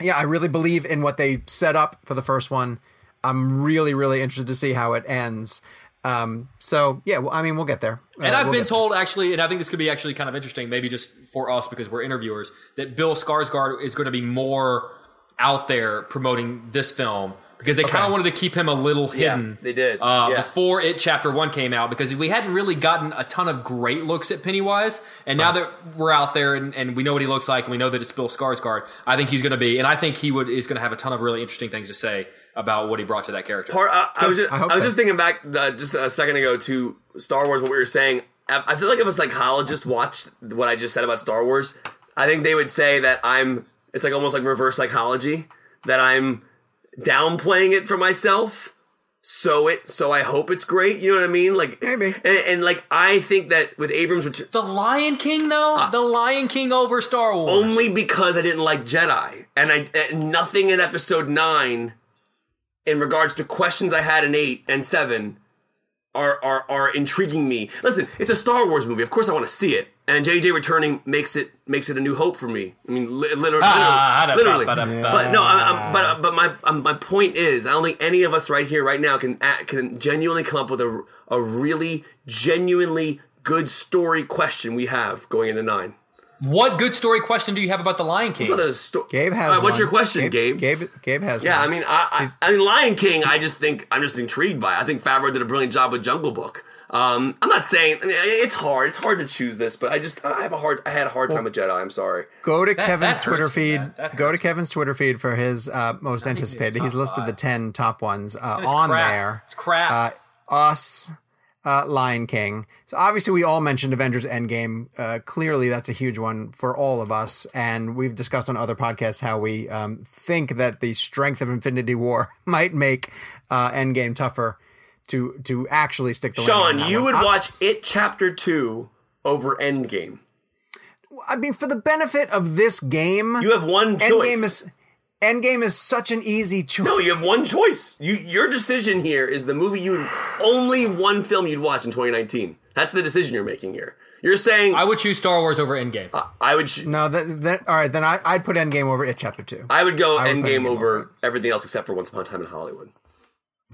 yeah, I really believe in what they set up for the first one. I'm really, really interested to see how it ends. Um, so yeah, well, I mean, we'll get there. And Uh, I've we'll been told actually, and I think this could be actually kind of interesting, maybe just for us because we're interviewers, that Bill Skarsgård is going to be more out there promoting this film because they kind of wanted to keep him a little hidden. they did. uh, Yeah. before it chapter one came out because if we hadn't really gotten a ton of great looks at Pennywise, and now that we're out there and, and we know what he looks like and we know that it's Bill Skarsgård, I think he's going to be, and I think he would is going to have a ton of really interesting things to say about what he brought to that character. Part, I, I was just, I I, was so. just thinking back uh, just a second ago to Star Wars. What we were saying, I, I feel like if a psychologist watched what I just said about Star Wars, I think they would say that I'm. It's like almost like reverse psychology that I'm downplaying it for myself. So it, so I hope it's great. You know what I mean? Like Maybe. and, and like I think that with Abrams, which the Lion King, though, ah. the Lion King over Star Wars. only because I didn't like Jedi, and I and nothing in Episode Nine, in regards to questions I had in eight and seven, are are are intriguing me. Listen, it's a Star Wars movie. Of course, I want to see it, and JJ returning makes it makes it a new hope for me. I mean, li- literally, Ah, literally. da- But no, I, I'm, but but my um, my point is, I don't think any of us right here, right now, can can genuinely come up with a a really genuinely good story question we have going into nine. What good story question do you have about the Lion King? It's not sto- Gabe has. All right, what's one. your question, Gabe? Gabe, Gabe has. Yeah, I mean, I, I, I mean, Lion King. I just think I'm just intrigued by. It. I think Favreau did a brilliant job with Jungle Book. Um, I'm not saying. I mean, it's hard. It's hard to choose this, but I just I have a hard. I had a hard time with Jedi. I'm sorry. Go to That- Kevin's that Twitter feed. man. That Go to. Kevin's Twitter feed for his uh, most anticipated. He's listed the ten top ones uh, on crap. there. It's crap. Uh, us, uh, Lion King. So obviously, we all mentioned Avengers Endgame. Uh, clearly, that's a huge one for all of us, and we've discussed on other podcasts how we um, think that the strength of Infinity War might make uh, Endgame tougher to to actually stick the Sean, you one. would I- watch it Chapter Two over Endgame. I mean, for the benefit of this game, You have one choice. Endgame is Endgame is such an easy choice. no, you have one choice. You your decision here is the movie you only one film you'd watch in 2019. That's the decision you're making here. You're saying I I, would choose Star Wars over Endgame. I would sh- No, that, that all right. Then I, I'd put Endgame over it. Chapter two. I would go I would Endgame Endgame over over everything else except for Once Upon a Time in Hollywood.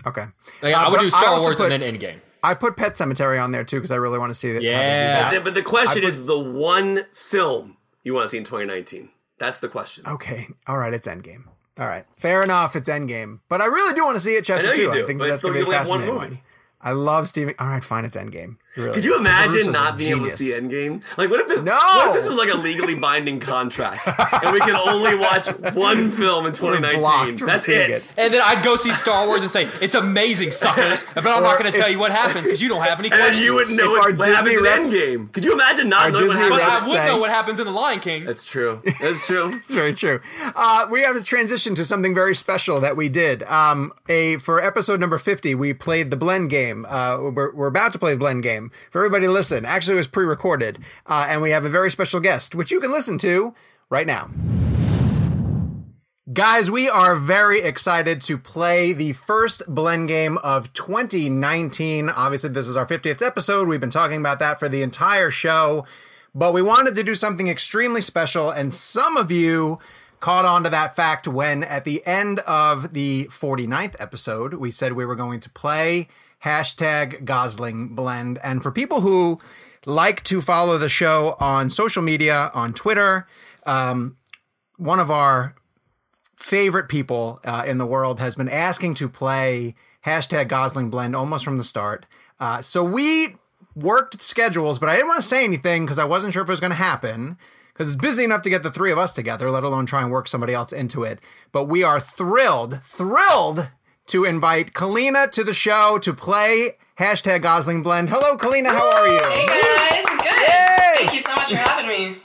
Okay. Like, Uh, I would do Star Wars put- and then Endgame. I put Pet Sematary on there too because I really want to see that. how they do Yeah. that. But the question I is the one film you want to see in 2019. That's the question. Okay. All right. It's Endgame. All right. Fair enough. It's Endgame. But I really do want to see it. Chapter know you two. do, I think but that's going to be a have one fascinating movie. I love Steven. All right. Fine. It's Endgame. Really Could you imagine not being able to see. Endgame? Like, what if this, No! what if this was like a legally binding contract and we can only watch one film in blocked 2019? That's it. it. And then I'd go see Star Wars and say, it's amazing, suckers. But I'm not going to tell you what happens because you don't have any questions. And you wouldn't know our what, what happens in Endgame. Could you imagine not Our knowing what Disney but happens? I reps- would say- know what happens in The Lion King. That's true. That's true. It's very true. Uh, we have to transition to something very special that we did. Um, a for episode number fifty, we played the blend game. Uh, we're, we're about to play the blend game. For everybody, to listen. Actually, it was pre-recorded, uh, and we have a very special guest, which you can listen to right now. Guys, we are very excited to play the first blend game of 2019. Obviously, this is our 50th episode. We've been talking about that for the entire show, but we wanted to do something extremely special, and some of you caught on to that fact when at the end of the 49th episode, we said we were going to play hashtag Gosling Blend. And for people who like to follow the show on social media, on Twitter, um, one of our favorite people uh, in the world has been asking to play hashtag Gosling Blend almost from the start. Uh, so we worked schedules, but I didn't want to say anything because I wasn't sure if it was going to happen. Because it's busy enough to get the three of us together, let alone try and work somebody else into it. But we are thrilled, thrilled to invite Kalina to the show to play hashtag Gosling Blend. Hello, Kalina. How are you? Hey guys, good. Yay! Thank you so much for having me.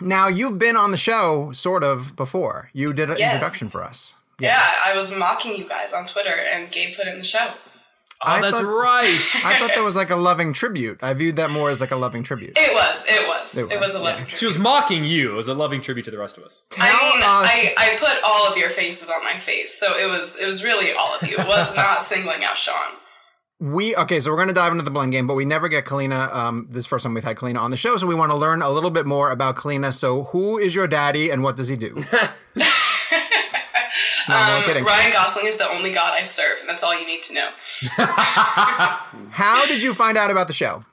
Now you've been on the show sort of before. You did an Yes. introduction for us. Yeah. I was mocking you guys on Twitter, and Gabe put it in the show. Oh, I that's thought- right. I thought that was like a loving tribute. I viewed that more as like a loving tribute. It was, it was, It it was, was, a loving She was mocking you. It was a loving tribute to the rest of us. I mean, us- I, I put all of your faces on my face, so it was it was really all of you. It was not singling out Sean. we okay, so we're gonna dive into the blend game, but we never get Kalina. Um, this first time we've had Kalina on the show, so we want to learn a little bit more about Kalina. So, who is your daddy, and what does he do? no, no, kidding. Um, Ryan Gosling is the only god I serve, and that's all you need to know. How did you find out about the show?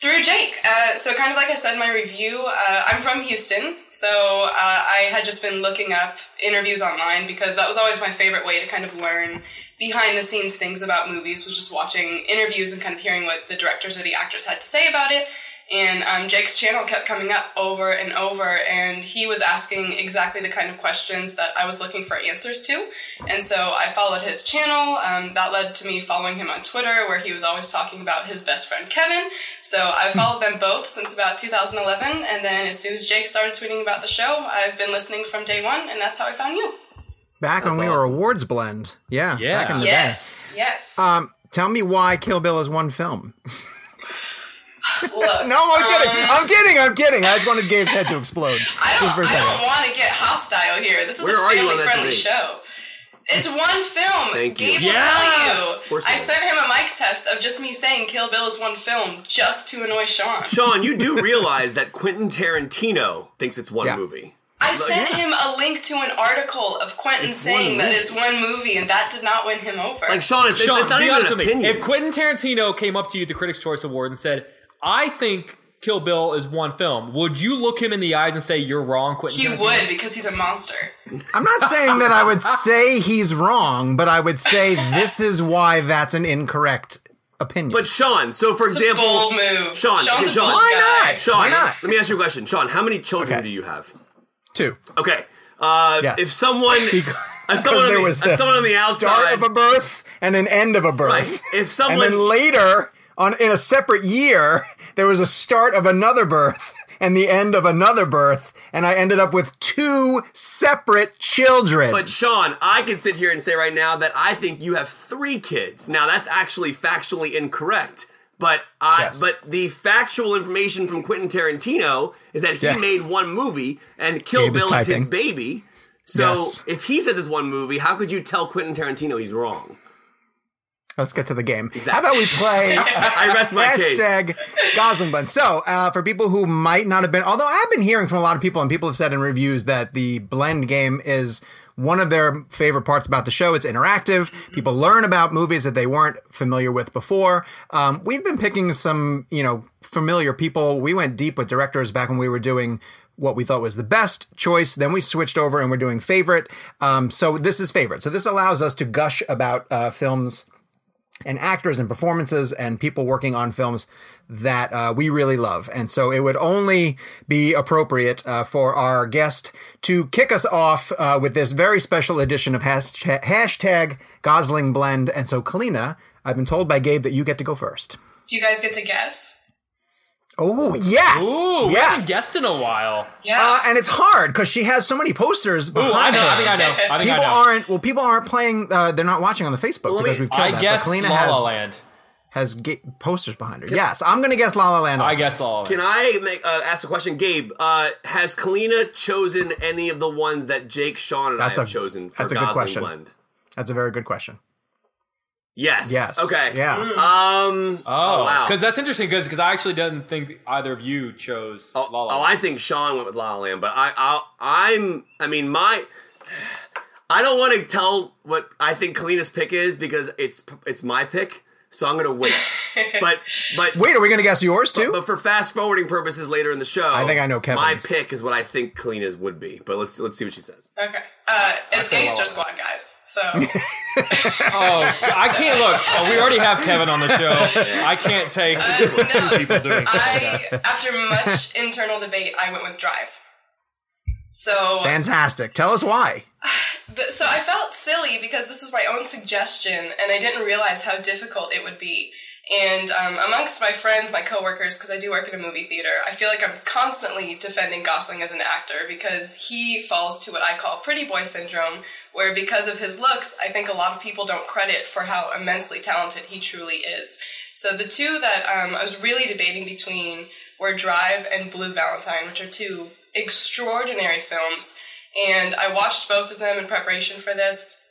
Through Jake. Uh, so, kind of like I said in my review, uh, I'm from Houston, so uh, I had just been looking up interviews online because that was always my favorite way to kind of learn behind the scenes things about movies, was just watching interviews and kind of hearing what the directors or the actors had to say about it. And um, Jake's channel kept coming up over and over, and he was asking exactly the kind of questions that I was looking for answers to. And so I followed his channel. Um, that led to me following him on Twitter, where he was always talking about his best friend Kevin. So I followed them both since about 2011, and then as soon as Jake started tweeting about the show, I've been listening from day one, and that's how I found you. Back when That's we were awards blend, yeah, Yeah. back in the Yes, yes. day. Um, tell me why Kill Bill is one film. Look, No, I'm kidding. Um, I'm kidding. I'm kidding. I just wanted Gabe's head to explode. I Just for a don't, I don't want to get hostile here. This is Where a are you family-friendly show. It's one film. Thank you. Will Yeah. tell you. I sent him a mic test of just me saying Kill Bill is one film just to annoy Sean. Sean, you do realize that Quentin Tarantino thinks it's one Yeah. movie. I sent him a link to an article of Quentin It's saying that it's one movie, and that did not win him over. Like Sean, it's, Sean, it's not even an opinion. If Quentin Tarantino came up to you at the Critics' Choice Award and said, "I think Kill Bill is one film," would you look him in the eyes and say, "You're wrong, Quentin"? he Tarantino? would because he's a monster. I'm not saying that I would say he's wrong, but I would say this is why that's an incorrect opinion. but Sean, so for It's example, a bold move. Sean, Sean's okay, a Sean. bold Why guy. not? Sean, Why not? let me ask you a question. Sean, how many children Okay. do you have? two. Okay. Uh, Yes. If someone, if someone, on there the, was if the someone on the outside start of a birth and an end of a birth. Right. If and someone, then later, on in a separate year, there was a start of another birth and the end of another birth, and I ended up with two separate children. but Sean, I can sit here and say right now that I think you have three kids. Now that's actually factually incorrect. But I, Yes. but the factual information from Quentin Tarantino is that he Yes. made one movie and Kill Gabe Bill is his baby. So Yes. if he says it's one movie, how could you tell Quentin Tarantino he's wrong? Let's get to the game. How about we play I rest my case. hashtag Gosling Bun. So, uh, for people who might not have been, although I've been hearing from a lot of people, and people have said in reviews that the blend game is one of their favorite parts about the show. It's interactive. People learn about movies that they weren't familiar with before. Um, we've been picking some, you know, familiar people. We went deep with directors back when we were doing what we thought was the best choice. Then we switched over and we're doing favorite. Um, so this is favorite. So this allows us to gush about uh, films and actors and performances and people working on films that uh, we really love. And so it would only be appropriate uh, for our guest to kick us off uh, with this very special edition of hashtag, hashtag Gosling Blend. And so, Kalina, I've been told by Gabe that you get to go first. Do you guys get to guess? Oh, yes. Ooh, we haven't guessed in a while. Yeah. Uh, and it's hard because she has so many posters. Ooh, behind I know. her. I think I know. I think people I know. aren't well. People aren't playing. Uh, they're not watching on the Facebook let because me- we've killed I that. guess but La Kalina La has Land. has ga- posters behind her. yes, I'm going to guess La La Land. I guess La La Land. Can I make uh, ask a question, Gabe? Uh, has Kalina chosen any of the ones that Jake, Sean, and That's I a- have chosen for that's a good question. Blend? That's a very good question. Yes. Yes. Okay. Yeah. Um. Oh, wow. Because that's interesting. Because because I actually didn't think either of you chose Oh, La La oh, I think Sean went with La La Land, but I, I, I'm. I mean, my. I don't want to tell what I think Kalina's pick is because it's it's my pick, so I'm gonna wait. but but Wait, are we going to guess yours too? But for fast forwarding purposes later in the show, I think I know Kevin's. My pick is what I think Kalina's would be. But let's let's see what she says. okay. Uh, it's say La La Gangster Squad, guys. So Oh, I can't look. Oh, we already have Kevin on the show. I can't take two no, people doing I, after much internal debate, I went with Drive. So Fantastic. Tell us why. But, so I felt silly because this was my own suggestion, and I didn't realize how difficult it would be. And um, amongst my friends, my coworkers, because I do work in a movie theater, I feel like I'm constantly defending Gosling as an actor because he falls to what I call pretty boy syndrome, where because of his looks, I think a lot of people don't credit for how immensely talented he truly is. So the two that um, I was really debating between were Drive and Blue Valentine, which are two extraordinary films. And I watched both of them in preparation for this.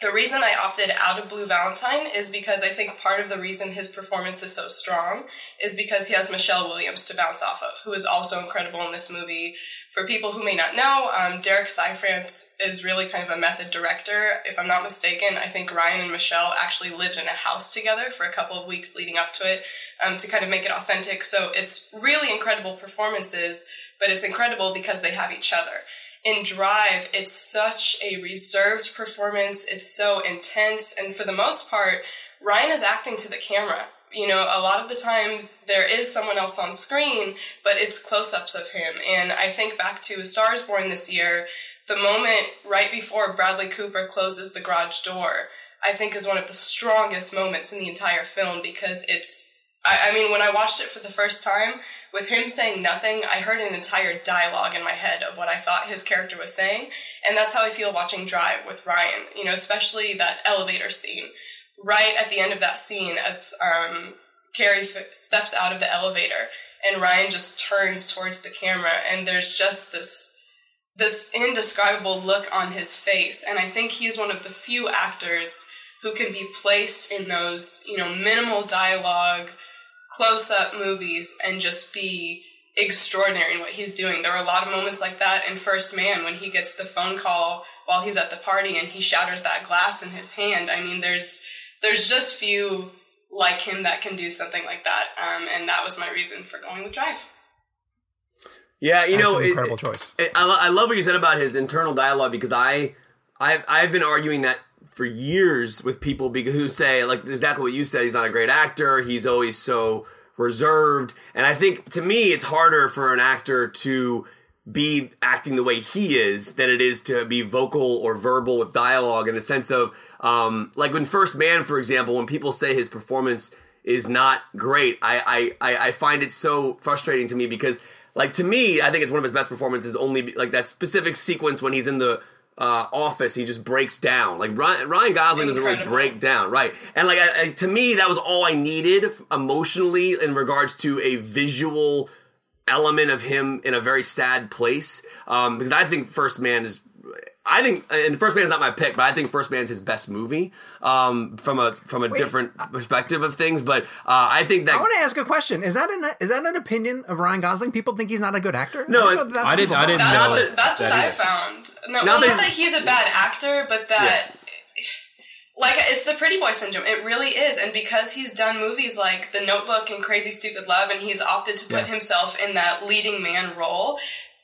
The reason I opted out of Blue Valentine is because I think part of the reason his performance is so strong is because he has Michelle Williams to bounce off of, who is also incredible in this movie. For people who may not know, um, Derek Cianfrance is really kind of a method director. If I'm not mistaken, I think Ryan and Michelle actually lived in a house together for a couple of weeks leading up to it um, to kind of make it authentic. So it's really incredible performances, but it's incredible because they have each other in Drive, it's such a reserved performance. It's so intense. And for the most part, Ryan is acting to the camera. You know, a lot of the times there is someone else on screen, but it's close ups of him. And I think back to A Star is Born this year, the moment right before Bradley Cooper closes the garage door, I think is one of the strongest moments in the entire film because it's I, I mean, when I watched it for the first time, with him saying nothing, I heard an entire dialogue in my head of what I thought his character was saying. And that's how I feel watching Drive with Ryan, you know, especially that elevator scene. Right at the end of that scene, as um, Carey f- steps out of the elevator and Ryan just turns towards the camera, and there's just this this indescribable look on his face. And I think he's one of the few actors who can be placed in those, you know, minimal dialogue, close up movies and just be extraordinary in what he's doing. There are a lot of moments like that in First Man when he gets the phone call while he's at the party and he shatters that glass in his hand. I mean, there's there's just few like him that can do something like that, um, and that was my reason for going with Drive. Yeah, you That's know, an incredible it- choice. it- I, lo- I love what you said about his internal dialogue because I, I, I've been arguing that for years with people because who say like exactly what you said. He's not a great actor. He's always so reserved, and I think to me it's harder for an actor to be acting the way he is than it is to be vocal or verbal with dialogue in the sense of um, like when First Man, for example, when people say his performance is not great, I I, I, find it so frustrating to me because like to me, I think it's one of his best performances. Only like that specific sequence when he's in the uh, office, he just breaks down. Like Ryan, Ryan Gosling doesn't really break down, right? And like I, I, to me, that was all I needed emotionally in regards to a visual element of him in a very sad place. Um, because I think First Man is I think, and First Man's not my pick, but I think First Man's his best movie um, from a from a different perspective of things. But uh, I think that I want to ask a question. Is that an is that an opinion of Ryan Gosling? People think he's not a good actor. No, I, it- don't know that that's I what didn't- I didn't That's know what, it- that's what that I either. found. No, Now well, not that he's a bad actor, but that like it's the pretty boy syndrome. It really is, and because he's done movies like The Notebook and Crazy Stupid Love, and he's opted to put Yeah. himself in that leading man role.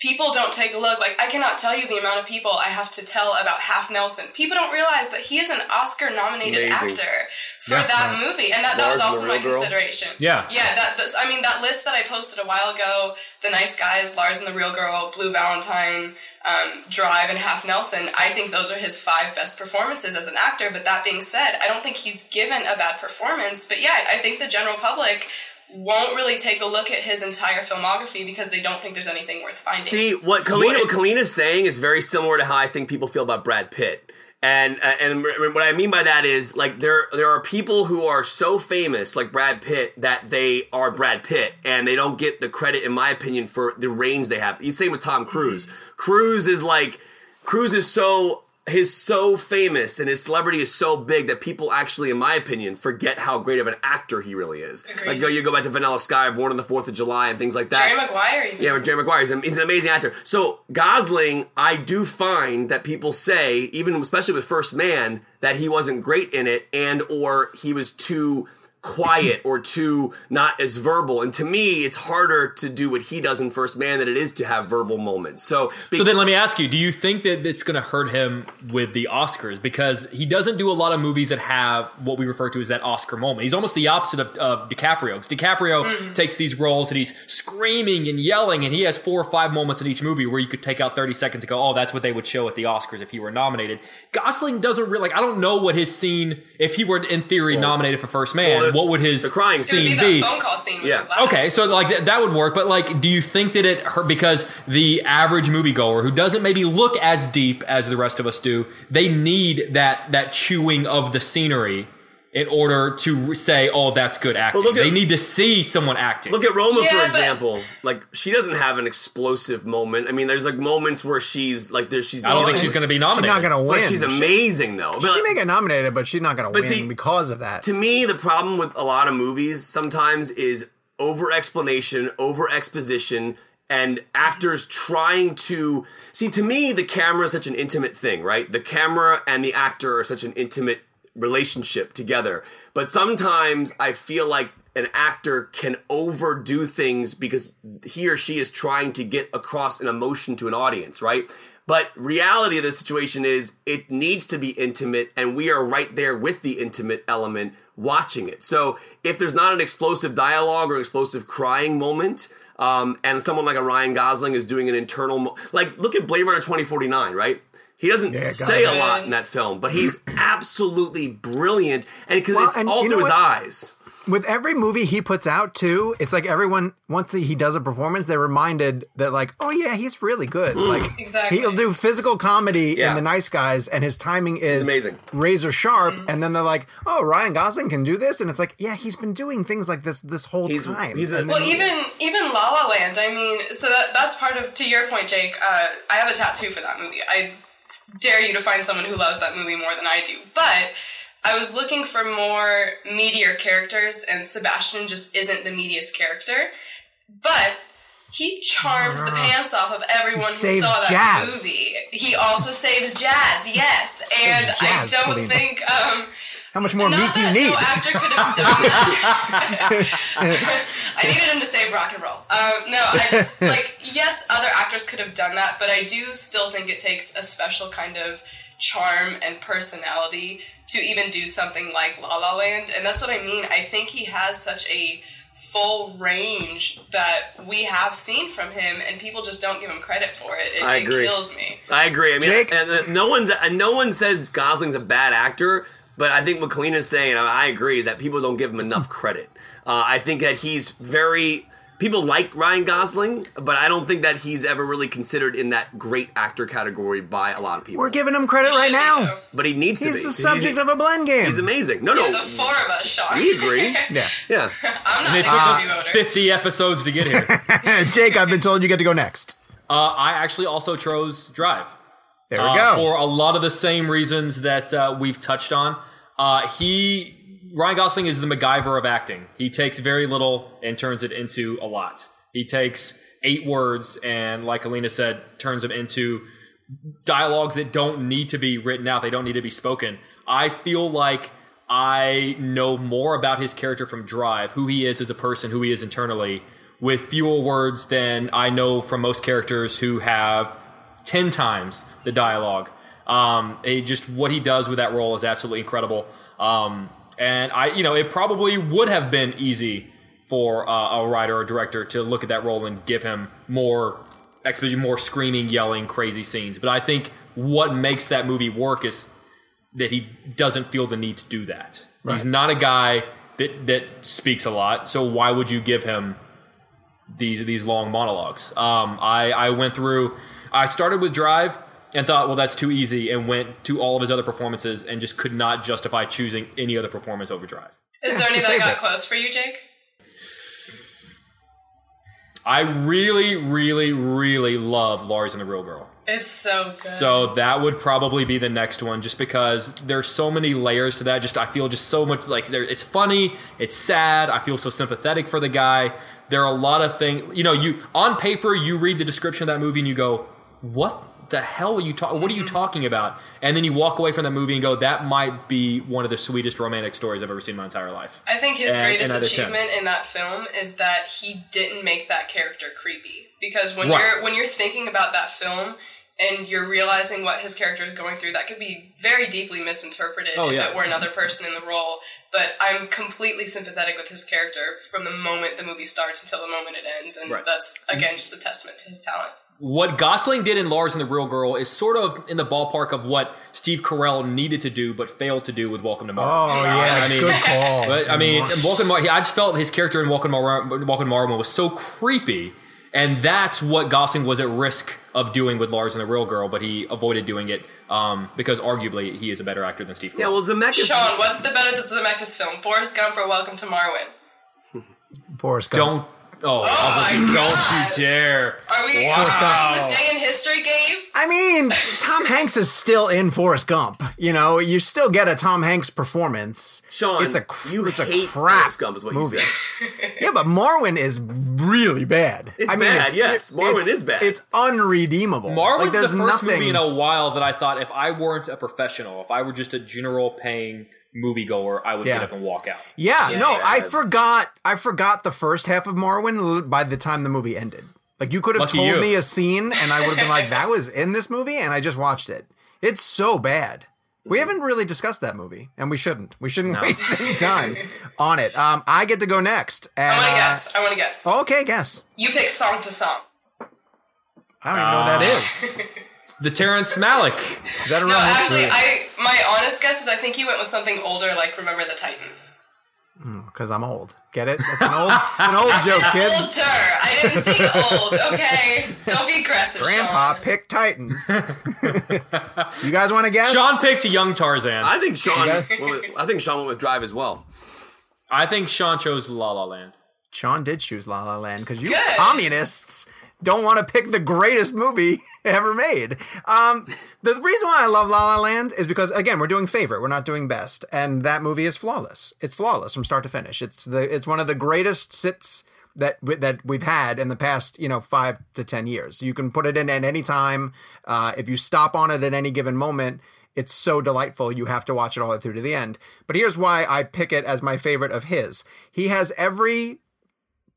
People don't take a look. Like I cannot tell you the amount of people I have to tell about Half Nelson. People don't realize that he is an Oscar-nominated actor for Yeah. that movie, and that, that Lars was also my Real Girl? consideration. Yeah. yeah. That that's, I mean that list that I posted a while ago. The Nice Guys, Lars and the Real Girl, Blue Valentine, um, Drive, and Half Nelson. I think those are his five best performances as an actor. But that being said, I don't think he's given a bad performance. But yeah, I think the general public won't really take a look at his entire filmography because they don't think there's anything worth finding. See what Kalina, what Kalina's saying is very similar to how I think people feel about Brad Pitt. And uh, and what I mean by that is like there there are people who are so famous like Brad Pitt that they are Brad Pitt and they don't get the credit in my opinion for the range they have. You same with Tom Cruise. Cruise is like Cruise is so he's so famous and his celebrity is so big that people actually, in my opinion, forget how great of an actor he really is. Agreed. Like go you go back to Vanilla Sky, Born on the Fourth of July, and things like that. Jerry Maguire, even. Yeah, but Jerry Maguire, he's an, he's an amazing actor. So Gosling, I do find that people say, even especially with First Man, that he wasn't great in it, and or he was too quiet or too not as verbal. And to me, it's harder to do what he does in First Man than it is to have verbal moments. So, So then let me ask you, do you think that it's going to hurt him with the Oscars? Because he doesn't do a lot of movies that have what we refer to as that Oscar moment. He's almost the opposite of, of DiCaprio. 'Cause DiCaprio mm-hmm. takes these roles and he's screaming and yelling, and he has four or five moments in each movie where you could take out 30 seconds and go, oh, that's what they would show at the Oscars if he were nominated. Gosling doesn't really, like, I don't know what his scene, if he were in theory nominated for First Man, well, the- what would his the crying It would be scene that be? phone call scene with Yeah. the glass. Okay, so like that, that would work, but like, do you think that it hurt because the average moviegoer who doesn't maybe look as deep as the rest of us do, they need that that chewing of the scenery in order to say, "Oh, that's good acting." look at- they need to see someone acting. Look at Roma Yeah, for but- example. Like she doesn't have an explosive moment. I mean, there's like moments where she's like, there's she's. I don't think she's going to be nominated. She's not going to But win. she's amazing though. But She may get nominated, but she's not going to win the- because of that. to me, the problem with a lot of movies sometimes is over explanation, over exposition, and actors trying to see. To me, the camera is such an intimate thing, right? The camera and the actor are such an intimate relationship together. But sometimes I feel like an actor can overdo things because he or she is trying to get across an emotion to an audience, right? But reality of the situation is it needs to be intimate and we are right there with the intimate element watching it. So if there's not an explosive dialogue or explosive crying moment, um, and someone like a Ryan Gosling is doing an internal, mo- like look at Blade Runner 2049, right? He doesn't Yeah, say a lot in that film, but he's absolutely brilliant, and because Well, it's and all through his what? eyes. With every movie he puts out, too, it's like everyone once he does a performance, they're reminded that like, oh yeah, he's really good. Like Exactly. he'll do physical comedy Mm. Yeah. in The Nice Guys, and his timing is amazing. razor sharp. Mm-hmm. And then they're like, oh, Ryan Gosling can do this, and it's like, yeah, he's been doing things like this this whole He's- time. he's a- Well, even even La La Land. I mean, so that, that's part of to your point, Jake. Uh, I have a tattoo for that movie. I dare you to find someone who loves that movie more than I do. But I was looking for more meteor characters, and Sebastian just isn't the meatiest character. But he charmed the pants off of everyone who saw that jazz. movie. He also saves jazz, yes. and jazz, I don't think. Um, how much more meat not do you need? no actor could have done that. I needed him to save rock and roll. Um, no, I just like yes, other actors could have done that, but I do still think it takes a special kind of charm and personality to even do something like La La Land, and that's what I mean. I think he has such a full range that we have seen from him, and people just don't give him credit for it. It, I it agree. kills me. I agree. I mean, Jake? and, uh, no one's no one says Gosling's a bad actor, but I think what Kalina's saying, and I agree, is that people don't give him enough credit. Uh, I think that he's very. People like Ryan Gosling, but I don't think that he's ever really considered in that great actor category by a lot of people. We're giving him credit right now. but he needs to be. He's the subject of a blend game. He's amazing. No, no, The four of us, Sean. we agree. yeah. Yeah. I'm not it took us voter. 50 episodes to get here. Jake, I've been told you get to go next. uh, I actually also chose Drive. There we uh, go. for a lot of the same reasons that uh, we've touched on. Uh, he Ryan Gosling is the MacGyver of acting. He takes very little and turns it into a lot. He takes eight words and, like Alina said, turns them into dialogues that don't need to be written out. They don't need to be spoken. I feel like I know more about his character from Drive, who he is as a person, who he is internally, with fewer words than I know from most characters who have 10 times the dialogue. Um, it just what he does with that role is absolutely incredible. Um, and I, you know, it probably would have been easy for uh, a writer or director to look at that role and give him more exposition, more screaming, yelling, crazy scenes. But I think what makes that movie work is that he doesn't feel the need to do that. He's not a guy that that speaks a lot. So why would you give him these these long monologues? Um, I I went through. I started with Drive and thought, well, that's too easy, and went to all of his other performances and just could not justify choosing any other performance over Drive. Is there any that got close for you, Jake? I really, really, really love Lars and the Real Girl. It's so good. So that would probably be the next one, just because there's so many layers to that. Just I feel just so much like there. It's funny, it's sad. I feel so sympathetic for the guy. There are a lot of things. You know, you on paper you read the description of that movie and you go, "What the hell are you talking? What are you talking about?" And then you walk away from that movie and go, "That might be one of the sweetest romantic stories I've ever seen in my entire life." I think his And- greatest and that is him. achievement in that film is that he didn't make that character creepy. Because when Right. you're when you're thinking about that film and you're realizing what his character is going through, that could be very deeply misinterpreted Oh, if yeah. it were another person in the role. But I'm completely sympathetic with his character from the moment the movie starts until the moment it ends, and Right. that's again just a testament to his talent. What Gosling did in Lars and the Real Girl is sort of in the ballpark of what Steve Carell needed to do but failed to do with Welcome to Marwen. oh yeah, I mean- good call. But I mean, Welcome to Mar- I just felt his character in Welcome to Mar- Welcome to Marwen was so creepy, and that's what Gosling was at risk of doing with Lars and the Real Girl, but he avoided doing it um, because arguably he is a better actor than Steve Carell. Yeah, well, Zemeckis. Sean, what's the better Zemeckis film? Forrest Gump or Welcome to Marwen? Forrest Gump. don't. Oh, oh, oh, my don't God. you dare! Are we Wow. are we this day in history, Gabe? I mean, Tom Hanks is still in Forrest Gump. You know, you still get a Tom Hanks performance. Sean, it's a cr- you it's a hate crap Forrest Gump, is what movie. you said. Yeah, but Marwen is really bad. It's I mean, bad, it's, yes. Marwen is bad. It's unredeemable. Marwen's like, there's the first nothing. movie in a while that I thought if I weren't a professional, if I were just a general paying moviegoer, I would Yeah. get up and walk out. yeah, Yeah, no, yeah, I forgot. I forgot the first half of Marwen by the time the movie ended. Like you could have Lucky told you. me a scene, and I would have been like, "That was in this movie," and I just watched it. It's so bad. We haven't really discussed that movie, and we shouldn't. We shouldn't waste any time on it. Um, I get to go next. And, I want to uh, guess. I want to guess. Okay, guess. You pick song to song. I don't even know what that is. The Terrence Malick. Is that a No, movie? actually, I my honest guess is I think he went with something older, like Remember the Titans. Hmm, because I'm old. Get it? That's an old, an old joke, kids. Older. I didn't say old. Okay, don't be aggressive, Grandpa Sean. picked Titans. you guys want to guess? Sean picked a young Tarzan. I, I think Sean. went with, I think Sean went with Drive as well. I think Sean chose La La Land. Sean did choose La La Land because you Good. communists don't want to pick the greatest movie ever made. Um, the reason why I love La La Land is because again we're doing favorite, we're not doing best, and that movie is flawless. It's flawless from start to finish. It's the it's one of the greatest sits that that we've had in the past you know five to ten years. You can put it in at any time. Uh, if you stop on it at any given moment. It's so delightful. You have to watch it all the way through to the end. But here's why I pick it as my favorite of his. He has every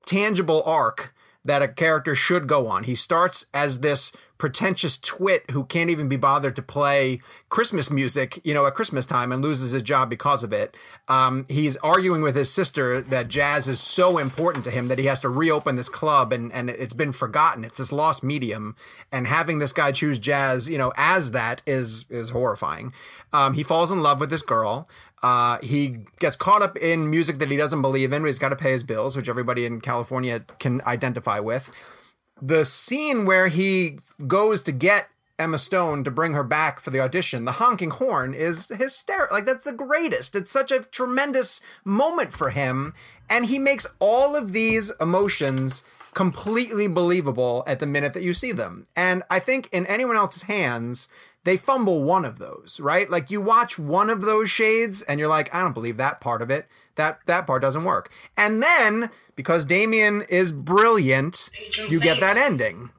tangible arc that a character should go on. He starts as this pretentious twit who can't even be bothered to play Christmas music, you know, at Christmas time and loses his job because of it. Um, he's arguing with his sister that jazz is so important to him that he has to reopen this club and, and it's been forgotten. It's this lost medium. And having this guy choose jazz, you know, as that is is horrifying. Um, he falls in love with this girl. Uh, he gets caught up in music that he doesn't believe in, he's got to pay his bills, which everybody in California can identify with. The scene where he goes to get Emma Stone to bring her back for the audition, the honking horn is hysterical. Like that's the greatest. It's such a tremendous moment for him, and he makes all of these emotions completely believable at the minute that you see them. And I think in anyone else's hands, they fumble one of those, right? Like you watch one of those shades and you're like, I don't believe that part of it. That that part doesn't work. And then because Damien is brilliant, Patron you get that ending.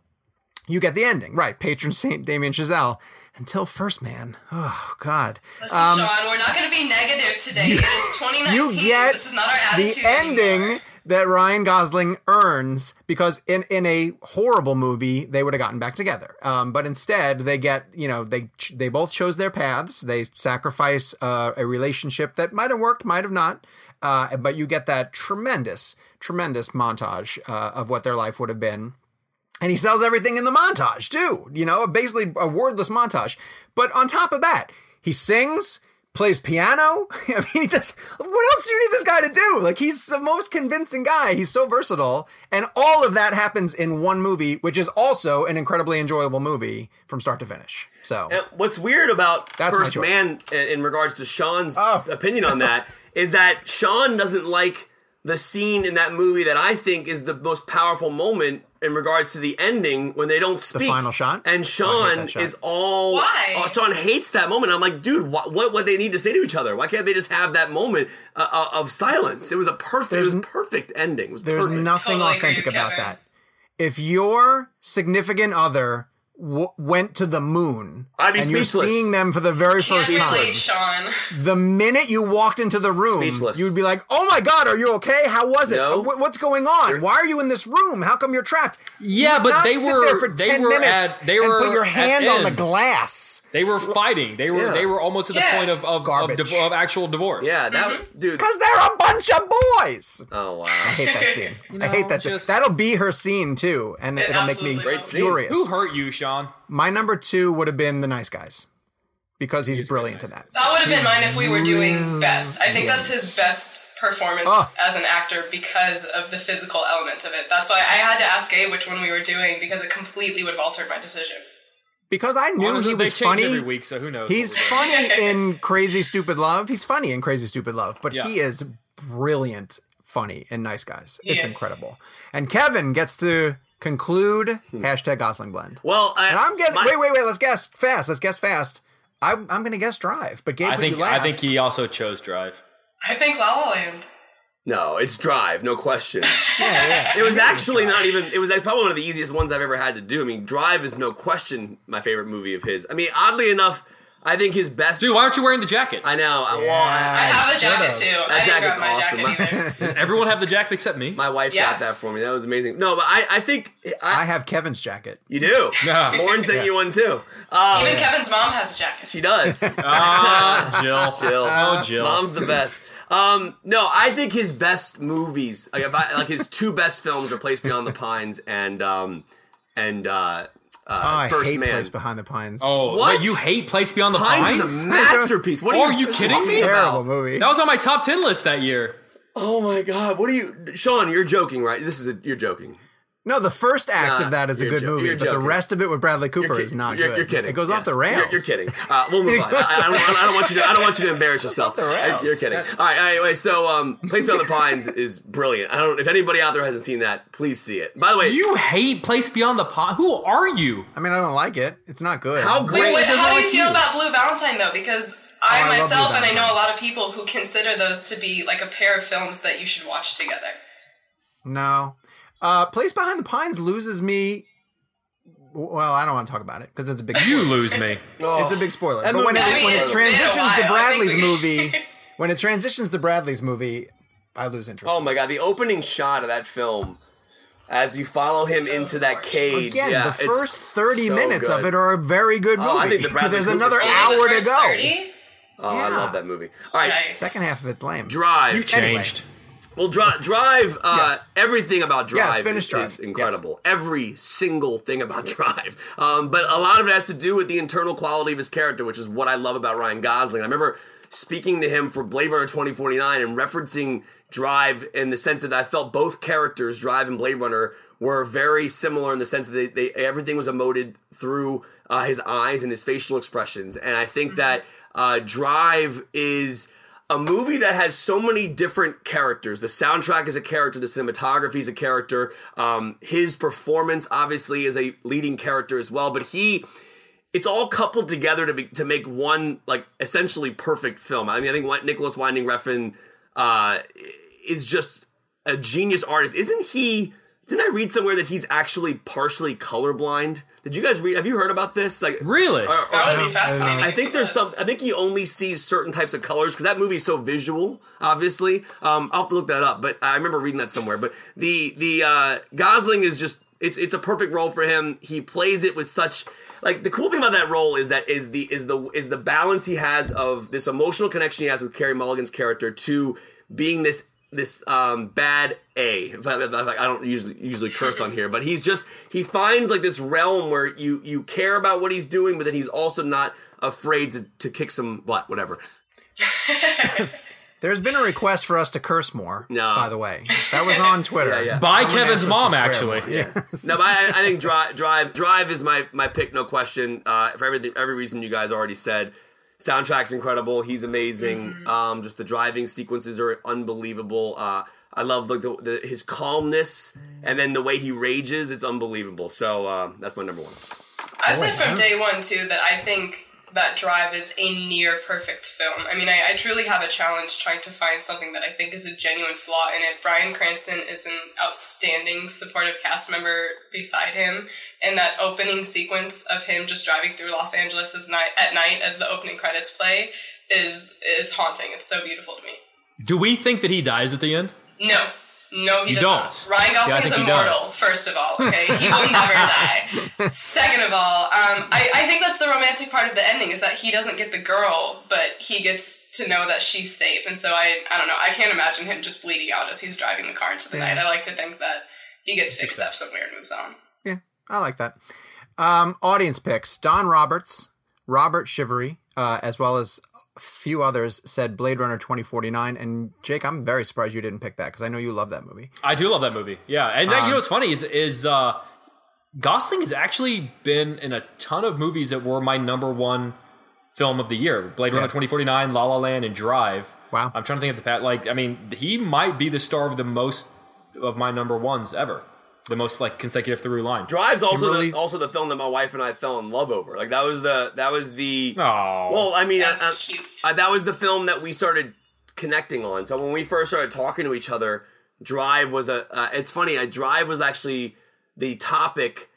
You get the ending, right? Patron Saint Damien Chazelle. Until First Man. Oh God. Listen, Sean, um, we're not going to be negative today. it is 2019. You get this is not our the ending anymore. That Ryan Gosling earns because in in a horrible movie they would have gotten back together. Um, but instead they get you know they they both chose their paths. They sacrifice uh, a relationship that might have worked, might have not. Uh, but you get that tremendous, tremendous montage uh, of what their life would have been. And he sells everything in the montage too, you know, basically a wordless montage. But on top of that, he sings, plays piano. I mean, he does. What else do you need this guy to do? Like, he's the most convincing guy. He's so versatile, and all of that happens in one movie, which is also an incredibly enjoyable movie from start to finish. So, And what's weird about That's First. Man in regards to Sean's Oh. opinion on that is that Sean doesn't like the scene in that movie that I think is the most powerful moment in regards to the ending when they don't speak. final shot? And Oh, I hate Sean that shot. is all. Why? Oh, Sean hates that moment. I'm like, dude, what what would they need to say to each other? Why can't they just have that moment uh, uh, of silence? It was a perfect. It was a perfect ending. It was there's perfect. nothing Totally authentic with about Kevin. that. If your significant other w- went to the moon I'd be and you're seeing them for the very Can't first time, Sean. the minute you walked into the room, Speechless. you would be like, "Oh my god, are you okay? How was it? No. Wh- What's going on? Why are you in this room? How come you're trapped?" You Yeah, would but not they sit were- there for they 10 were minutes at- they and were put your at hand on the ends. glass They were fighting. They were Yeah. they were almost at the Yeah. point of of, of, Garbage. div- of actual divorce. Yeah, that Mm-hmm. dude. because they're a bunch of boys. Oh wow. I hate that scene. I hate know, that scene. That'll be her scene too, and It it'll make me absolutely Great will. scene. furious. Who hurt you, Sean? My number two would have been the nice guys because he's, brilliant very in that. That would have been mine if we were doing best. I think that's his best performance Oh. as an actor because of the physical element of it. That's why I had to ask Abe which one we were doing because it completely would have altered my decision. Because I knew Honestly, he was change funny. every week, so who knows? He's what we're doing. funny in Crazy Stupid Love. He's funny in Crazy Stupid Love, but Yeah. he is brilliant funny in Nice Guys. He it's is. incredible. And Kevin gets to conclude hmm. hashtag Gosling blend. Well, I, And I'm getting my- wait, wait, wait. Let's guess fast. Let's guess fast. I'm, I'm going to guess Drive, but Gabe I think you last. I think he also chose Drive. I think La La Land. No, it's Drive, no question. Yeah, yeah. It was actually not even. It was probably one of the easiest ones I've ever had to do. I mean, Drive is no question my favorite movie of his. I mean, oddly enough, I think his best. Dude, why aren't you wearing the jacket? I know. Well, I I, have a jacket too. That I didn't grab jacket's my awesome. jacket either. Everyone have the jacket except me. my wife Yeah. got that for me. That was amazing. No, but I, I think I I, have Kevin's jacket. you do. Yeah. Lauren sent you one too. Uh, Even Kevin's mom has a jacket. she does. Ah, Jill. Jill. Oh, Jill. Mom's the best. Um, no, I think his best movies, like, if I, like his two best films, are Place Beyond the Pines and um, and uh, uh, I First hate Man. Place Behind the Pines. Oh, What? wait, you hate Place Beyond the Pines Pines? is a masterpiece. What Oh, are are you, you kidding me? terrible about? movie. That was on my top ten list that year. Oh my god, what are you, Sean? You're joking, right? This is a, you're joking. No, the first act Nah, of that is a good jo- movie, you're but the rest of it with Bradley Cooper You're is not you're, good. You're kidding. It goes Yeah. off the rails. You're, you're kidding. Uh, we'll move on. I, I, don't, I don't want you to. I don't want you to embarrass yourself. the rails. You're kidding. All right. Anyway, so um, Place Beyond the Pines is brilliant. I don't. If anybody out there hasn't seen that, please see it. By the way, You hate Place Beyond the Pines? Who are you? I mean, I don't like it. It's not good. How great wait, does how it do you feel you? about Blue Valentine though? Because I, I myself Blue and I know a lot of people who consider those to be like a pair of films that you should watch together. No. Uh, Place Behind the Pines loses me. Well, I don't want to talk about it because it's a big. You lose me. It's a big spoiler. That But when it, when it it's been a transitions to Bradley's movie, when it transitions to Bradley's movie, I lose interest. Oh my god, the opening shot of that film, as you follow him So into that gorgeous. cage. Again, yeah, the it's first thirty so minutes of it are a very good movie. Oh, I think the Bradley There's Cooper's another great. Only the hour to go. 30? Oh, I love that movie. All right, Yikes. Second half of it's lame. Drive. You've Anyway. Changed. Well, Drive, Drive uh, Yes. everything about Yes, Drive finish is, Drive. is incredible. Every single thing about Drive. Um, but a lot of it has to do with the internal quality of his character, which is what I love about Ryan Gosling. I remember speaking to him for Blade Runner 2049 and referencing Drive in the sense that I felt both characters, Drive and Blade Runner, were very similar in the sense that they, they everything was emoted through uh, his eyes and his facial expressions, and I think that uh, Drive is a movie that has so many different characters. The soundtrack is a character, the cinematography is a character. Um, his performance, obviously, is a leading character as well. But he, it's all coupled together to be, to make one like essentially perfect film. I mean, I think Nicolas Winding Refn uh, is just a genius artist. Isn't he? Didn't I read somewhere that he's actually partially colorblind? Did you guys read? Have you heard about this? Like, Really? or- or- That would be fascinating. I think there's some. I think he only sees certain types of colors because that movie's so visual. Obviously, um, I'll have to look that up. But I remember reading that somewhere. But the the uh, Gosling is just it's it's a perfect role for him. He plays it with such like the cool thing about that role is that is the is the is the balance he has of this emotional connection he has with Carey Mulligan's character to being this this um bad a In fact, i don't usually usually curse on here but he's just he finds like this realm where you you care about what he's doing but then he's also not afraid to, to kick some butt whatever There's been a request for us to curse more. No. by the way, that was on Twitter. Yeah, yeah. By Someone Kevin's asked us to mom, actually. more. Yeah. no but i, I think drive drive drive is my my pick no question uh for everything every reason you guys already said soundtrack's incredible he's amazing um just the driving sequences are unbelievable uh I love like the, the, his calmness and then the way he rages. It's unbelievable. So uh, that's my number one. I've said from day one too that I think that Drive is a near perfect film. I mean, I, I truly have a challenge trying to find something that I think is a genuine flaw in it. Bryan Cranston is an outstanding supportive cast member beside him, and that opening sequence of him just driving through Los Angeles night, at night as the opening credits play is is haunting. It's so beautiful to me. Do we think that he dies at the end? No. No, he You does don't. not. Ryan Yeah, Gosling is immortal, first of all, okay? He will never die. Second of all, um, I, I think that's the romantic part of the ending is that he doesn't get the girl, but he gets to know that she's safe. And so I, I don't know, I can't imagine him just bleeding out as he's driving the car into the night. I like to think that he gets fixed up somewhere and moves on. Yeah, I like that. Um, audience picks: Don Roberts, Robert Shivery, uh, as well as a few others said Blade Runner twenty forty nine. And Jake, I'm very surprised you didn't pick that because I know you love that movie. I do love that movie. Yeah, and that, you know what's funny is is uh, Gosling has actually been in a ton of movies that were my number one film of the year: Blade Runner Yeah. twenty forty nine, La La Land, and Drive. Wow. I'm trying to think of the pat. Like, I mean, he might be the star of the most of my number ones ever. The most like consecutive through line. Drive's also Kimberly's- the, also the film that my wife and I fell in love over. Like that was the that was the Oh, well. I mean, That's uh, uh, cute. uh, that was the film that we started connecting on. So when we first started talking to each other, Drive was a. Uh, it's funny. A Drive was actually the topic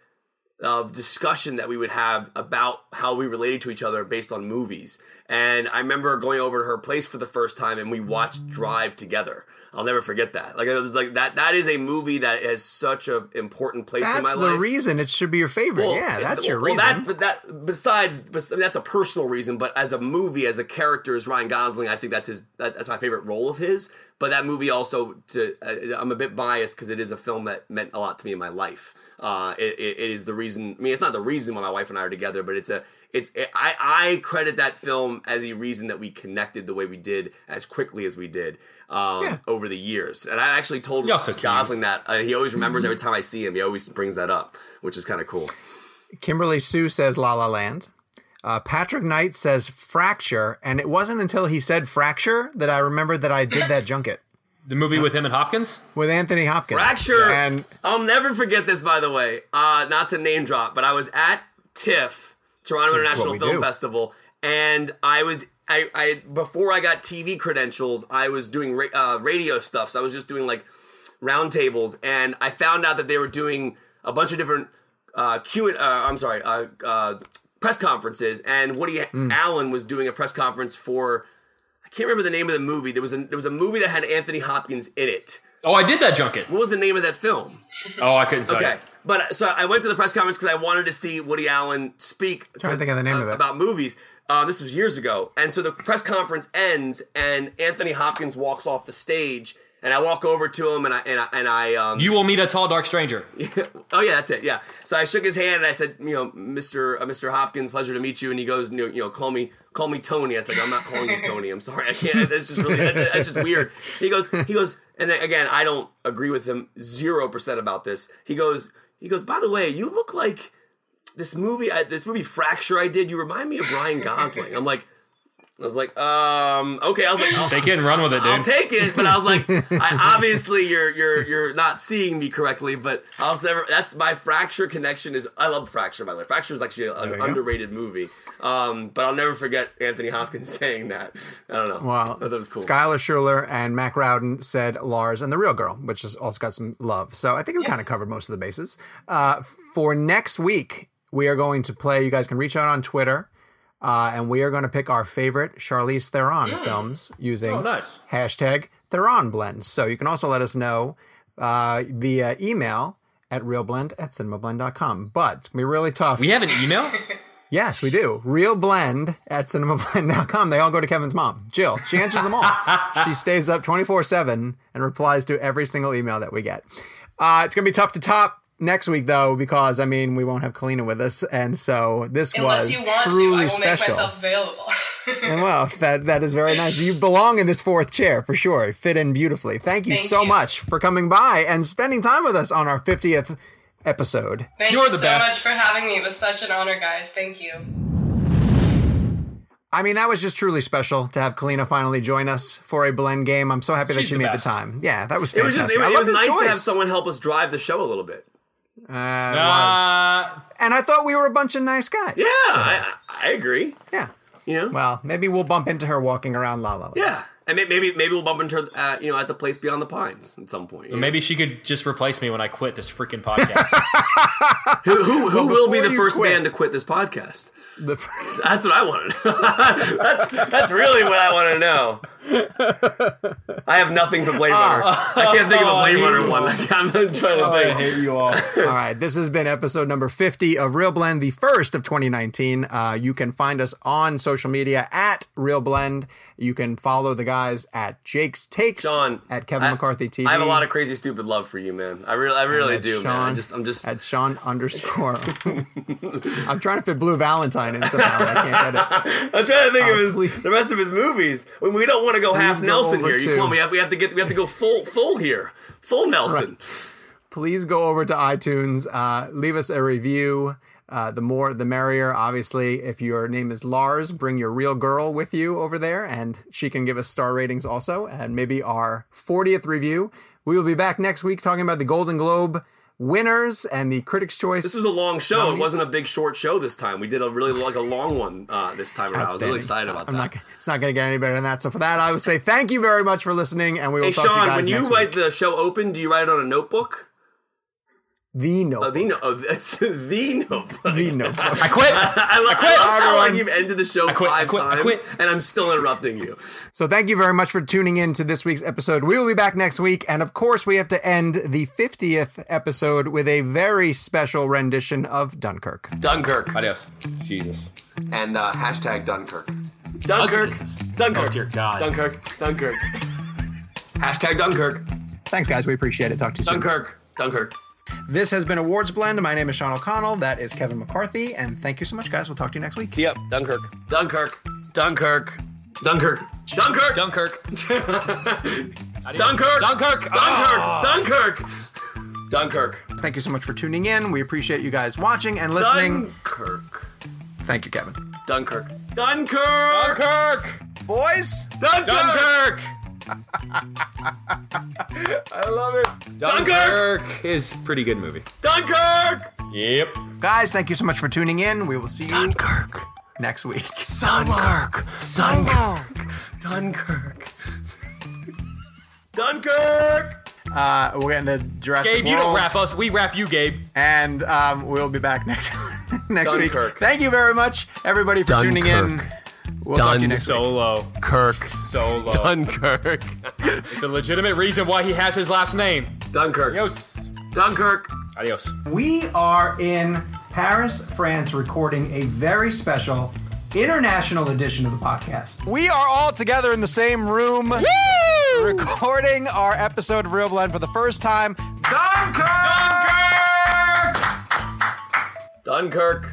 of discussion that we would have about how we related to each other based on movies. And I remember going over to her place for the first time and we watched Drive together. I'll never forget that. Like it was like that. That is a movie that has such an important place in my That's the reason it should be your favorite. Well, yeah, that's well, your well, reason. That, but that besides, bes- that's a personal reason. But as a movie, as a character, as Ryan Gosling, I think that's his. That, that's my favorite role of his. But that movie also, to uh, I'm a bit biased because it is a film that meant a lot to me in my life. Uh, it, it, it is the reason. I mean, it's not the reason why my wife and I are together, but it's a. It's it, I I credit that film as a reason that we connected the way we did as quickly as we did. Um, Yeah. over the years, and I actually told You're so. Gosling that uh, he always remembers every time I see him. He always brings that up, which is kind of cool. Kimberly Sue says La La Land. Uh, Patrick Knight says Fracture, and it wasn't until he said Fracture that I remembered that I did that junket the movie with him and Hopkins. with Anthony Hopkins. Fracture. and I'll never forget this, by the way. Uh, not to name drop, but I was at TIFF, Toronto International Film do. Festival, and I was I, I before I got TV credentials, I was doing ra- uh, radio stuff. So I was just doing like roundtables, and I found out that they were doing a bunch of different uh, Q. and- Uh, I'm sorry, uh, uh, press conferences, and Woody Hmm. Allen was doing a press conference for. I can't remember the name of the movie. There was a there was a movie that had Anthony Hopkins in it. Oh, I did that junket. What was the name of that film? Oh, I couldn't tell Okay, you. but so I went to the press conference because I wanted to see Woody Allen speak. I'm Trying to think of the name uh, of it. about movies. Uh, this was years ago, and so the press conference ends, and Anthony Hopkins walks off the stage, And I walk over to him and I and I, and I um, You will meet a tall, dark stranger. oh yeah, that's it. Yeah. So I shook his hand and I said, you know, Mr. Uh, Mr. Hopkins, pleasure to meet you. And he goes, you know, you know, call me, call me Tony. I was like, I'm not calling you Tony. I'm sorry, I can't. That's just really, that's, just weird. He goes, he goes, and again, I don't agree with him zero percent about this. He goes, he goes. By the way, you look like this movie, I, this movie Fracture I did. You remind me of Ryan Gosling. I'm like. I was like, um, okay. I was like, I'll, Take it and run with it, dude. I'll dude. take it, but I was like, I, obviously you're you're you're not seeing me correctly. But I was never. That's my fracture connection. Is I love Fracture by the way. Fracture is actually an you go. underrated movie. Um, but I'll never forget Anthony Hopkins saying that. I don't know. Well, that was cool. Skylar Schuler and Mac Rowden said Lars and the Real Girl, which has also got some love. So I think we kind of covered most of the bases. Uh, for next week, we are going to play. You guys can reach out on Twitter, uh, and we are going to pick our favorite Charlize Theron films using Oh, nice. hashtag Theron Blends. So you can also let us know uh, via email at ReelBlend at cinemablend.com. But it's going to be really tough. We have an email? Yes, we do. ReelBlend at cinemablend.com. They all go to Kevin's mom, Jill. She answers them all. she stays up 24 7 and replies to every single email that we get. Uh, it's going to be tough to top next week, though, because, I mean, we won't have Kalina with us. And so this Unless was you want to, I truly will make special. myself available. And well, that that is very nice. You belong in this fourth chair for sure. Fit in beautifully. Thank you Thank so you. much for coming by and spending time with us on our 50th episode. Thank You're you the so best. much for having me. It was such an honor, guys. Thank you. I mean, that was just truly special to have Kalina finally join us for a blend game. I'm so happy that She's she the made best. the time. Yeah, that was It was fantastic. just it was, I it love was your nice to have someone help us drive the show a little bit. Uh, was. Uh, And I thought we were a bunch of nice guys. Yeah, I, I agree. Yeah. You know. Well, maybe we'll bump into her walking around La La Land. yeah, and maybe maybe we'll bump into her, uh, you know, at the place beyond the pines at some point. you know? maybe she could just replace me when I quit this freaking podcast. who who, who will be the first quit- man to quit this podcast? The- That's what I want to know. that's, that's really what I want to know. I have nothing for Blade Runner. I can't think of a Blade hate Runner one. I'm trying to think. I hate you all. All right, this has been episode number 50 of ReelBlend, the first of 2019. Uh, you can find us on social media at ReelBlend. You can follow the guys at Jake's Takes, Sean, at Kevin I- McCarthy TV. I have a lot of crazy stupid love for you, man. I really, I really at do, man. Sean- I just, I'm just. at Sean underscore. I'm trying to fit Blue Valentine in somehow. I can't get it. I'm trying to think Uh, of his, please- the rest of his movies. We, we don't want to go half go Nelson here. You to- come on, we have, we have to get, we have to go full, full here, full Nelson. please go over to iTunes, uh, leave us a review. Uh, the more, the merrier. Obviously, if your name is Lars, bring your real girl with you over there, and she can give us star ratings also, and maybe our 40th review. We will be back next week talking about the Golden Globe winners and the Critics' Choice. This was a long show. It wasn't a big short show this time. We did a really like a long one uh, this time around. I was really excited about I'm that. not. It's not going to get any better than that. So for that, I would say thank you very much for listening, and we will Hey talk to you Sean, when you next write week. the show open, do you write it on a notebook? The no, Oh, the no, oh, that's the notebook. the notebook. I quit. I, lo- I, quit. love how like you've ended the show quit, I five quit, I times, quit. and I'm still interrupting you. So thank you very much for tuning in to this week's episode. We will be back next week, and of course, we have to end the 50th episode with a very special rendition of Dunkirk. Dunkirk Adios. Jesus. and uh, hashtag Dunkirk. Dunkirk. Dunkirk. Oh, dear God. Dunkirk. Dunkirk. hashtag Dunkirk. Thanks, guys. We appreciate it. Talk to you soon. Dunkirk. Dunkirk. This has been Awards Blend. My name is Sean O'Connell. That is Kevin McCarthy, and thank you so much, guys. We'll talk to you next week. Tee up. Dunkirk. Dunkirk. Dunkirk. Dunkirk. Dunkirk. Dunkirk. Dunkirk. Dunkirk. Dunkirk. Ah. Dunkirk. Dunkirk. Thank you so much for tuning in. We appreciate you guys watching and listening. Dunkirk. Thank you, Kevin. Dunkirk. Dunkirk. Dunkirk. Boys, Dunkirk. Dunkirk. I love it. Dunkirk is a pretty good movie. Dunkirk. Yep. Guys, thank you so much for tuning in. We will see you Dunkirk. next week. Dunkirk. Dunkirk. Dunkirk. Dunkirk. Uh, we're get into Jurassic Gabe, you don't wrap us. We wrap you, Gabe. and um, we'll be back next next week. Thank you very much, everybody, for tuning in. Dunkirk. We'll talk to you Dun- next week. Solo. Kirk. Solo. Dunkirk. It's a legitimate reason why he has his last name. Dunkirk. Adios. Dunkirk. Adios. We are in Paris, France, recording a very special international edition of the podcast. We are all together in the same room. Woo! recording our episode of ReelBlend for the first time. Dunkirk, Dunkirk.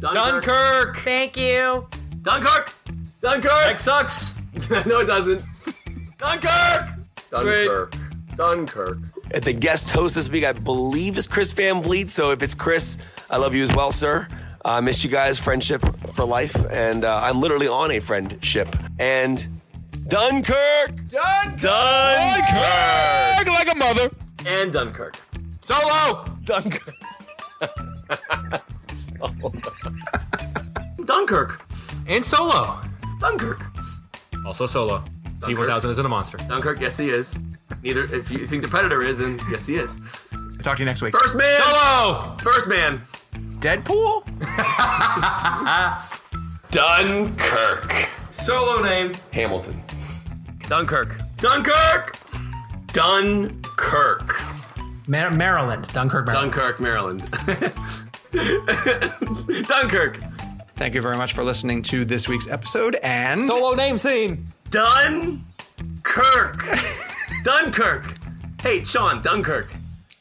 Dunkirk. Dunkirk. Thank you. Dunkirk. Dunkirk. That sucks. no, it doesn't. Dunkirk. Dunkirk. Dunkirk. And the guest host this week, I believe, is Chris Van Vliet. So if it's Chris, I love you as well, sir. I miss you guys. Friendship for life. And uh, I'm literally on a friendship. And Dunkirk! Dunkirk! Dunkirk! like a mother. And Dunkirk. Solo. Dunkirk. Dunkirk. And solo. Dunkirk. Also solo. T1000 isn't a monster. Dunkirk. Yes, he is. Neither. If you think the Predator is, then yes, he is. Talk to you next week. First man. Solo. First man. Deadpool? Dunkirk. Solo name. Hamilton. Dunkirk. Dunkirk. Dunkirk. Mar- Maryland. Dunkirk, Maryland. Dunkirk, Maryland. Dunkirk. Thank you very much for listening to this week's episode and Solo name scene. Dunkirk. Dunkirk. Hey, Sean, Dunkirk.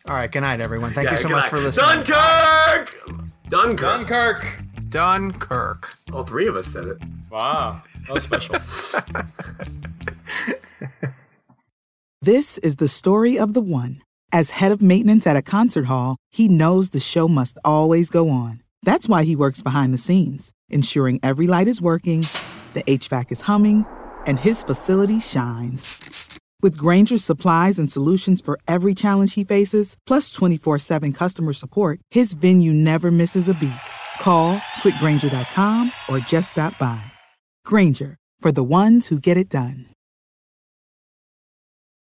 All right, good night, everyone. Thank Yeah, you so good much night. for listening. Dunkirk. Dunkirk. Dunkirk. Dunkirk. All three of us said it. Wow. That was special. This is the story of the one. As head of maintenance at a concert hall, he knows the show must always go on. That's why he works behind the scenes, ensuring every light is working, the HVAC is humming, and his facility shines. With Grainger's supplies and solutions for every challenge he faces, plus 24 7 customer support, his venue never misses a beat. Call clickgrainger.com or just stop by. Grainger, for the ones who get it done.